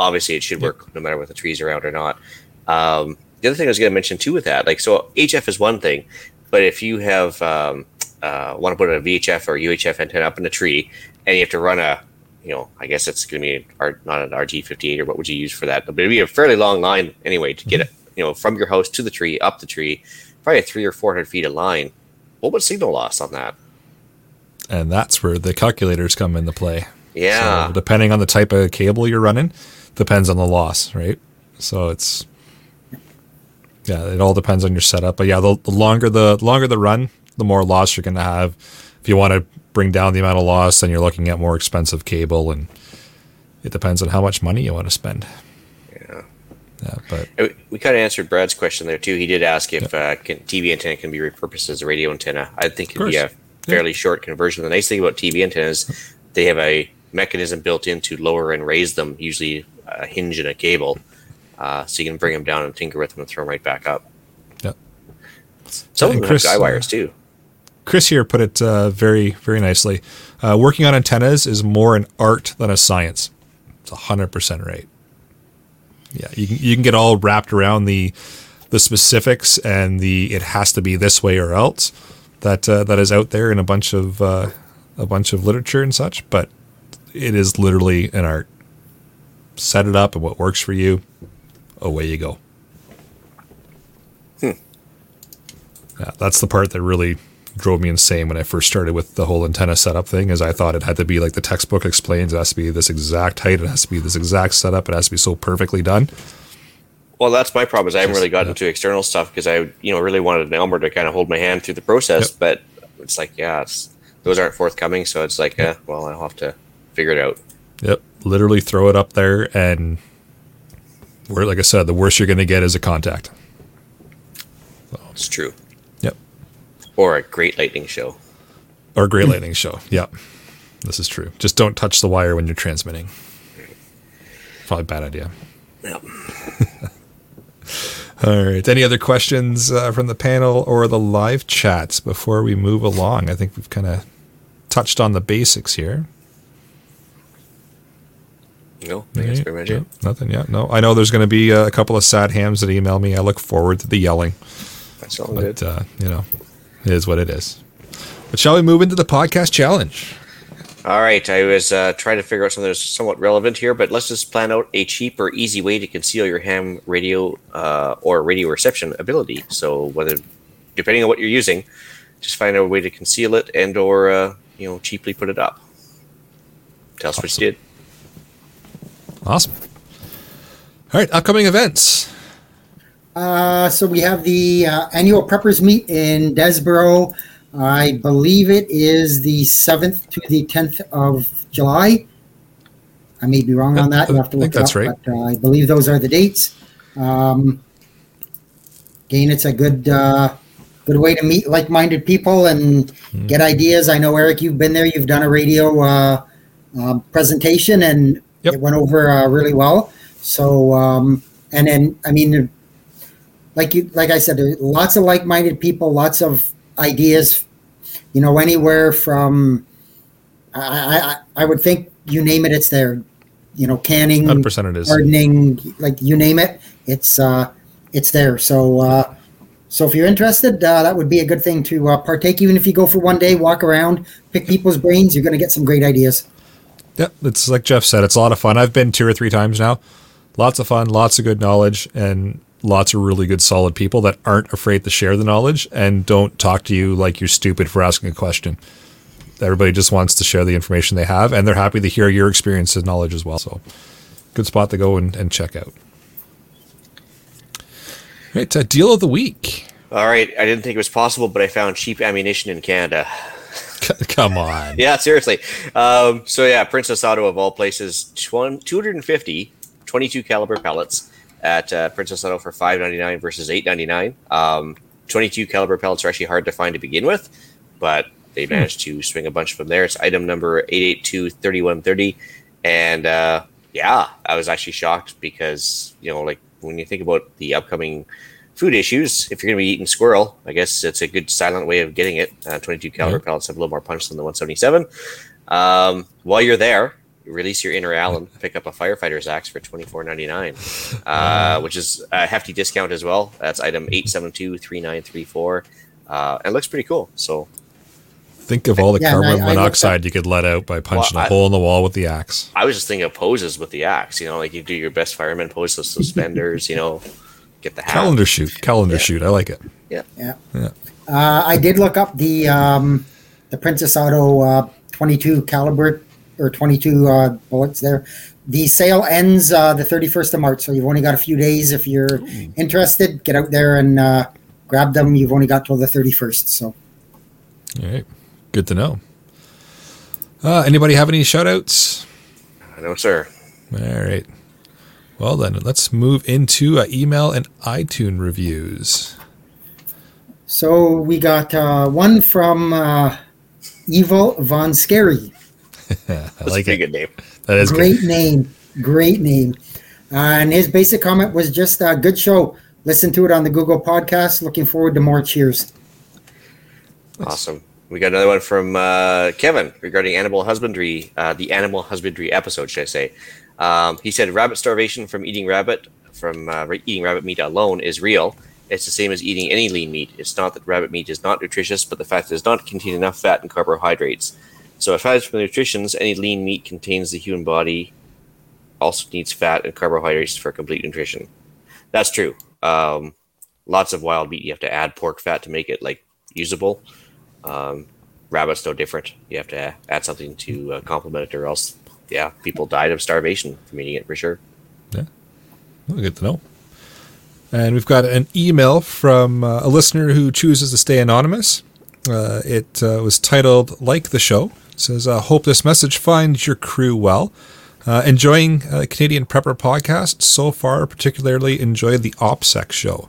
obviously, it should work no matter what the trees are around or not. Um, the other thing I was going to mention too with that, like, so HF is one thing, but if you have um, uh, want to put a VHF or UHF antenna up in a tree, and you have to run a you know, I guess it's going to be an R, not an RG58 or what would you use for that? But it'd be a fairly long line anyway to get it, you know, from your house to the tree, up the tree, probably three or 400 feet of line. What would signal loss on that? and that's where the calculators come into play Yeah. so depending on the type of cable you're running depends on the loss right so it's yeah it all depends on your setup but yeah the, the longer the longer the run the more loss you're going to have if you want to bring down the amount of loss then you're looking at more expensive cable and it depends on how much money you want to spend Yeah. yeah but We kind of answered Brad's question there too. He did ask if uh, can, TV antenna can be repurposed as a radio antenna. I think it'd be a fairly short conversion. The nice thing about TV antennas, they have a mechanism built in to lower and raise them, usually a hinge and a cable, uh, so you can bring them down and tinker with them and throw them right back up. yeah Some of And them Chris, have guy uh, wires too. Chris here put it uh, very, very nicely. Uh, working on antennas is more an art than a science. It's hundred percent right. Yeah, you can you can get all wrapped around the the specifics and the it has to be this way or else that uh, that is out there in a bunch of uh, a bunch of literature and such. But it is literally an art. Set it up and what works for you, away you go. Yeah, that's the part that really drove me insane when I first started with the whole antenna setup thing. Is I thought it had to be like the textbook explains. It has to be this exact height. It has to be this exact setup. It has to be so perfectly done. Well, that's my problem. Is I haven't really gotten yeah. into external stuff because I, you know, really wanted an Elmer to kind of hold my hand through the process. Yep. But it's like, yeah, it's those aren't forthcoming. So it's like, uh, well, I'll have to figure it out. Yep, literally throw it up there, and where, like I said, the worst you're going to get is a contact. It's true. Yep, Or a great lightning show. or a Great Lightning Show. Yep, this is true. Just don't touch the wire when you're transmitting. Probably a bad idea. Yep. [LAUGHS] All right. Any other questions uh, from the panel or the live chats before we move along? I think we've kind of touched on the basics here. No, I that's pretty much it. Nothing yet. No, I know there's going to be a couple of sad hams that email me. I look forward to the yelling, That's all but good. uh, you know, it is what it is. But shall we move into the podcast challenge? All right, I was uh, trying to figure out something that's somewhat relevant here, but let's just plan out a cheap or easy way to conceal your ham radio uh, or radio reception ability. So whether, depending on what you're using, just find a way to conceal it and or uh, you know cheaply put it up. Tell us what you did. Awesome. All right, upcoming events. Uh, so we have the uh, annual preppers meet in Desboro. I believe it is the 7th to the 10th of July. I may be wrong on that. You have to I look think it that's up, right. but uh, I believe those are the dates. Um, again, it's a good uh, good way to meet like-minded people and Hmm. get ideas. I know Eric, you've been there. You've done a radio uh, um, presentation, and Yep. it went over uh, really well. So, um, and then I mean, like you, like I said, there are lots of like-minded people, lots of ideas. You know, anywhere from I, I, I would think you name it, it's there. You know, canning, 100% it is. gardening, like you name it, it's uh, it's there. So, uh, so if you're interested, uh, that would be a good thing to uh, partake. Even if you go for one day, walk around, pick people's brains, you're going to get some great ideas. Yeah, it's like Jeff said, it's a lot of fun. I've been two or three times now. Lots of fun, lots of good knowledge, and lots of really good, solid people that aren't afraid to share the knowledge and don't talk to you like you're stupid for asking a question. Everybody just wants to share the information they have, and they're happy to hear your experience and knowledge as well. So, good spot to go and, and check out. Right, uh, deal of the week. All right, I didn't think it was possible, but I found cheap ammunition in Canada. [LAUGHS] Come on. Yeah, seriously. Um, so yeah, Princess Auto of all places, tw- 250 22 caliber pellets at uh, Princess Auto for 5.99 versus 8.99. Um, 22 caliber pellets are actually hard to find to begin with, but they managed to swing a bunch from there. It's item number 8823130, and uh, yeah, I was actually shocked because you know, like when you think about the upcoming food issues, if you're going to be eating squirrel, I guess it's a good silent way of getting it. Uh, 22 caliber Yeah. pellets have a little more punch than the 177. Um, while you're there, release your inner Allen, [LAUGHS] pick up a firefighter's axe for 24.99, [LAUGHS] uh, which is a hefty discount as well. That's item 8723934. Uh, and it looks pretty cool. So Think of all the Yeah, carbon I- I monoxide you could let out by punching Well, a I- hole in the wall with the axe. I was just thinking of poses with the axe. You know, like you do your best fireman pose, with suspenders. you know, get the hat. Calendar shoot. Calendar Yeah. shoot. I like it. Yeah. Yeah. Yeah. Uh, I did look up the um, the Princess Auto uh, 22 caliber or 22 uh, bullets there. The sale ends uh, the 31st of March, so you've only got a few days. If you're interested, get out there and uh, grab them. You've only got till the 31st. So All right. Good to know. Uh, anybody have any shout outs? No, sir. All right. Well, then let's move into uh, email and iTunes reviews. so we got uh, one from uh, Evil Von Scary. [LAUGHS] I That's like a good name. That is great good. name great name uh, and his basic comment was just a good show listen to it on the google podcast looking forward to more cheers Awesome. We got another one from uh, Kevin regarding animal husbandry, uh, the animal husbandry episode, should I say. Um, he said rabbit starvation from eating rabbit, from uh, eating rabbit meat alone is real. It's the same as eating any lean meat. It's not that rabbit meat is not nutritious, but the fact does not contain enough fat and carbohydrates. So, aside from the nutritions, any lean meat contains the human body also needs fat and carbohydrates for complete nutrition. That's true. Um, lots of wild meat, you have to add pork fat to make it like usable. Um, rabbit's no different. You have to add something to uh, complement it, or else, yeah, people died of starvation from eating it for sure. Yeah, well, good to know. And we've got an email from uh, a listener who chooses to stay anonymous. Uh, it uh, was titled "Like the Show." It says, uh, "Hope this message finds your crew well. Uh, enjoying uh, Canadian Prepper podcast so far. Particularly enjoyed the OPSEC show.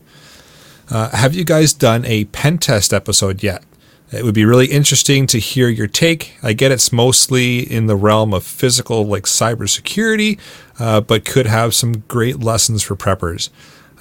Have you guys done a pen test episode yet? It would be really interesting to hear your take. I get it's mostly in the realm of physical, like cybersecurity, uh, but could have some great lessons for preppers.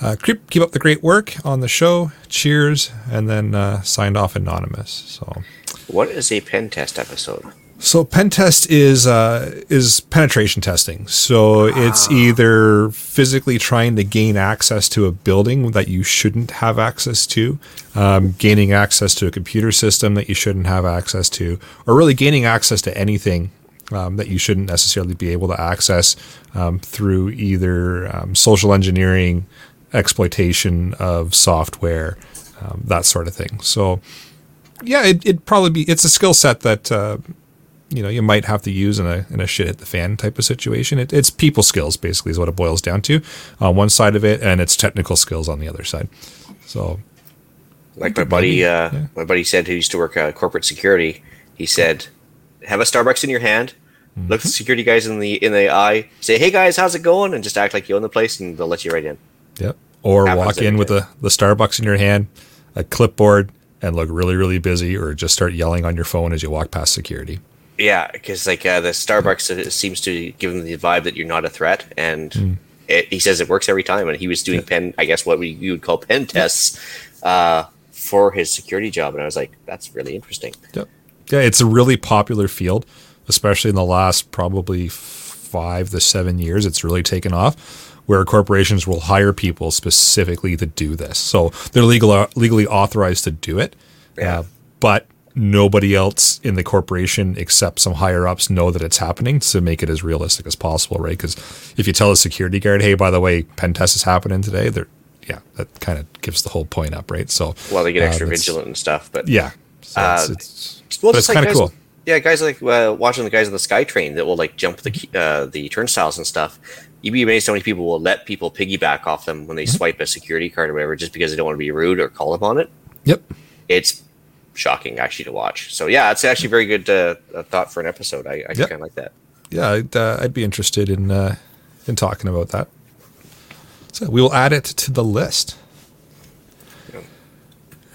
Uh, keep, keep up the great work on the show. Cheers, and then uh, signed off anonymous. So, What is a pen test episode? So pen test is uh, is penetration testing. So it's either physically trying to gain access to a building that you shouldn't have access to, um, gaining access to a computer system that you shouldn't have access to, or really gaining access to anything um, that you shouldn't necessarily be able to access um, through either um, social engineering, exploitation of software, um, that sort of thing. So, yeah, it, it'd probably be it's a skill set that uh, you know you might have to use in a in a shit hit the fan type of situation. It, it's people skills basically is what it boils down to on one side of it, and it's technical skills on the other side. So, like my buddy, uh, yeah. my buddy said who used to work uh, corporate security. He said, "Have a Starbucks in your hand." Mm-hmm. Look the security guys in the in the eye. Say, "Hey guys, how's it going?" And just act like you own the place, and they'll let you right in. Yep. Or Happens walk in with the the Starbucks in your hand, a clipboard, and look really really busy, or just start yelling on your phone as you walk past security. Yeah, because like uh, the Starbucks seems to give them the vibe that you're not a threat, and mm. it, he says it works every time. And he was doing yeah. pen, I guess what we you would call pen tests uh, for his security job, and I was like, that's really interesting. Yep. Yeah, it's a really popular field especially in the last probably five to seven years, it's really taken off. Where corporations will hire people specifically to do this, so they're legal legally authorized to do it, yeah. Uh, but nobody else in the corporation except some higher ups know that it's happening to make it as realistic as possible, right? Because if you tell a security guard, "Hey, by the way, pen test is happening today," they're yeah, that kind of gives the whole point up, right? So well, they get extra uh, vigilant and stuff, but yeah, so uh, it's, it's, well, but it's kind of cool yeah, guys like uh, watching the guys on the SkyTrain that will like jump the uh, the turnstiles and stuff. You'd be amazed how many people will let people piggyback off them when they mm-hmm. swipe a security card or whatever, just because they don't want to be rude or call upon it. Yep, it's shocking actually to watch. So yeah, it's actually very good uh, thought for an episode. I, I yep. kind of like that. Yeah, I'd, uh, I'd be interested in uh, in talking about that. So we will add it to the list.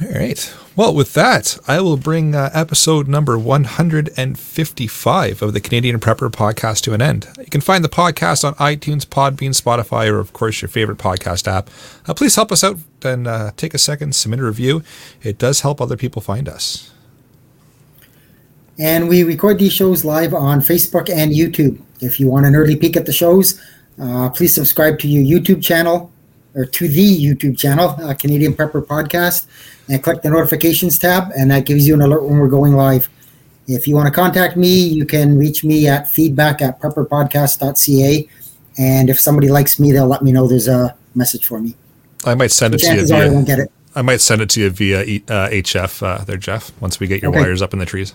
All right. Well, with that, I will bring uh, episode number 155 of the Canadian Prepper podcast to an end. You can find the podcast on iTunes, Podbean, Spotify, or, of course, your favorite podcast app. Uh, please help us out and uh, take a second, submit a review. It does help other people find us. And we record these shows live on Facebook and YouTube. If you want an early peek at the shows, uh, please subscribe to your YouTube channel or to the YouTube channel, uh, Canadian Prepper Podcast and click the notifications tab, and that gives you an alert when we're going live. If you want to contact me, you can reach me at feedback at prepperpodcast.ca. And if somebody likes me, they'll let me know there's a message for me. I might send it to you. Via, I won't get it. I might send it to you via uh, HF uh, there, Jeff, once we get your okay. wires up in the trees.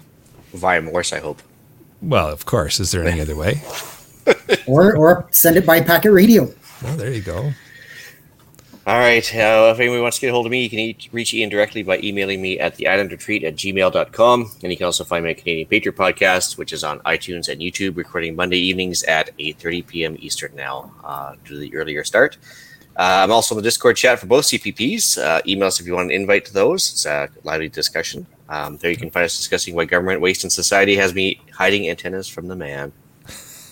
Via Morse, I hope. Well, of course. Is there any other way? [LAUGHS] or, or send it by packet radio. Well, there you go. All right. Uh, if anyone wants to get a hold of me, you can reach Ian directly by emailing me at the island retreat at gmail.com. And you can also find my Canadian Patriot podcast, which is on iTunes and YouTube, recording Monday evenings at 8.30 p.m. Eastern now uh, due to the earlier start. Uh, I'm also in the Discord chat for both CPPs. Uh, email us if you want an invite to those. It's a lively discussion. Um, there you can find us discussing why government waste in society has me hiding antennas from the man.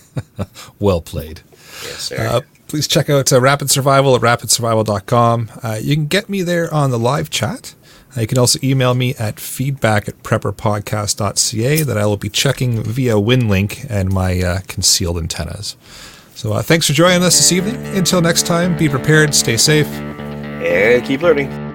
[LAUGHS] well played. Yes, sir. Uh, please check out uh, Rapid Survival at rapidsurvival.com. Uh, you can get me there on the live chat. Uh, you can also email me at feedback at prepperpodcast.ca that I will be checking via WinLink and my uh, concealed antennas. So uh, thanks for joining us this evening. Until next time, be prepared, stay safe, and keep learning.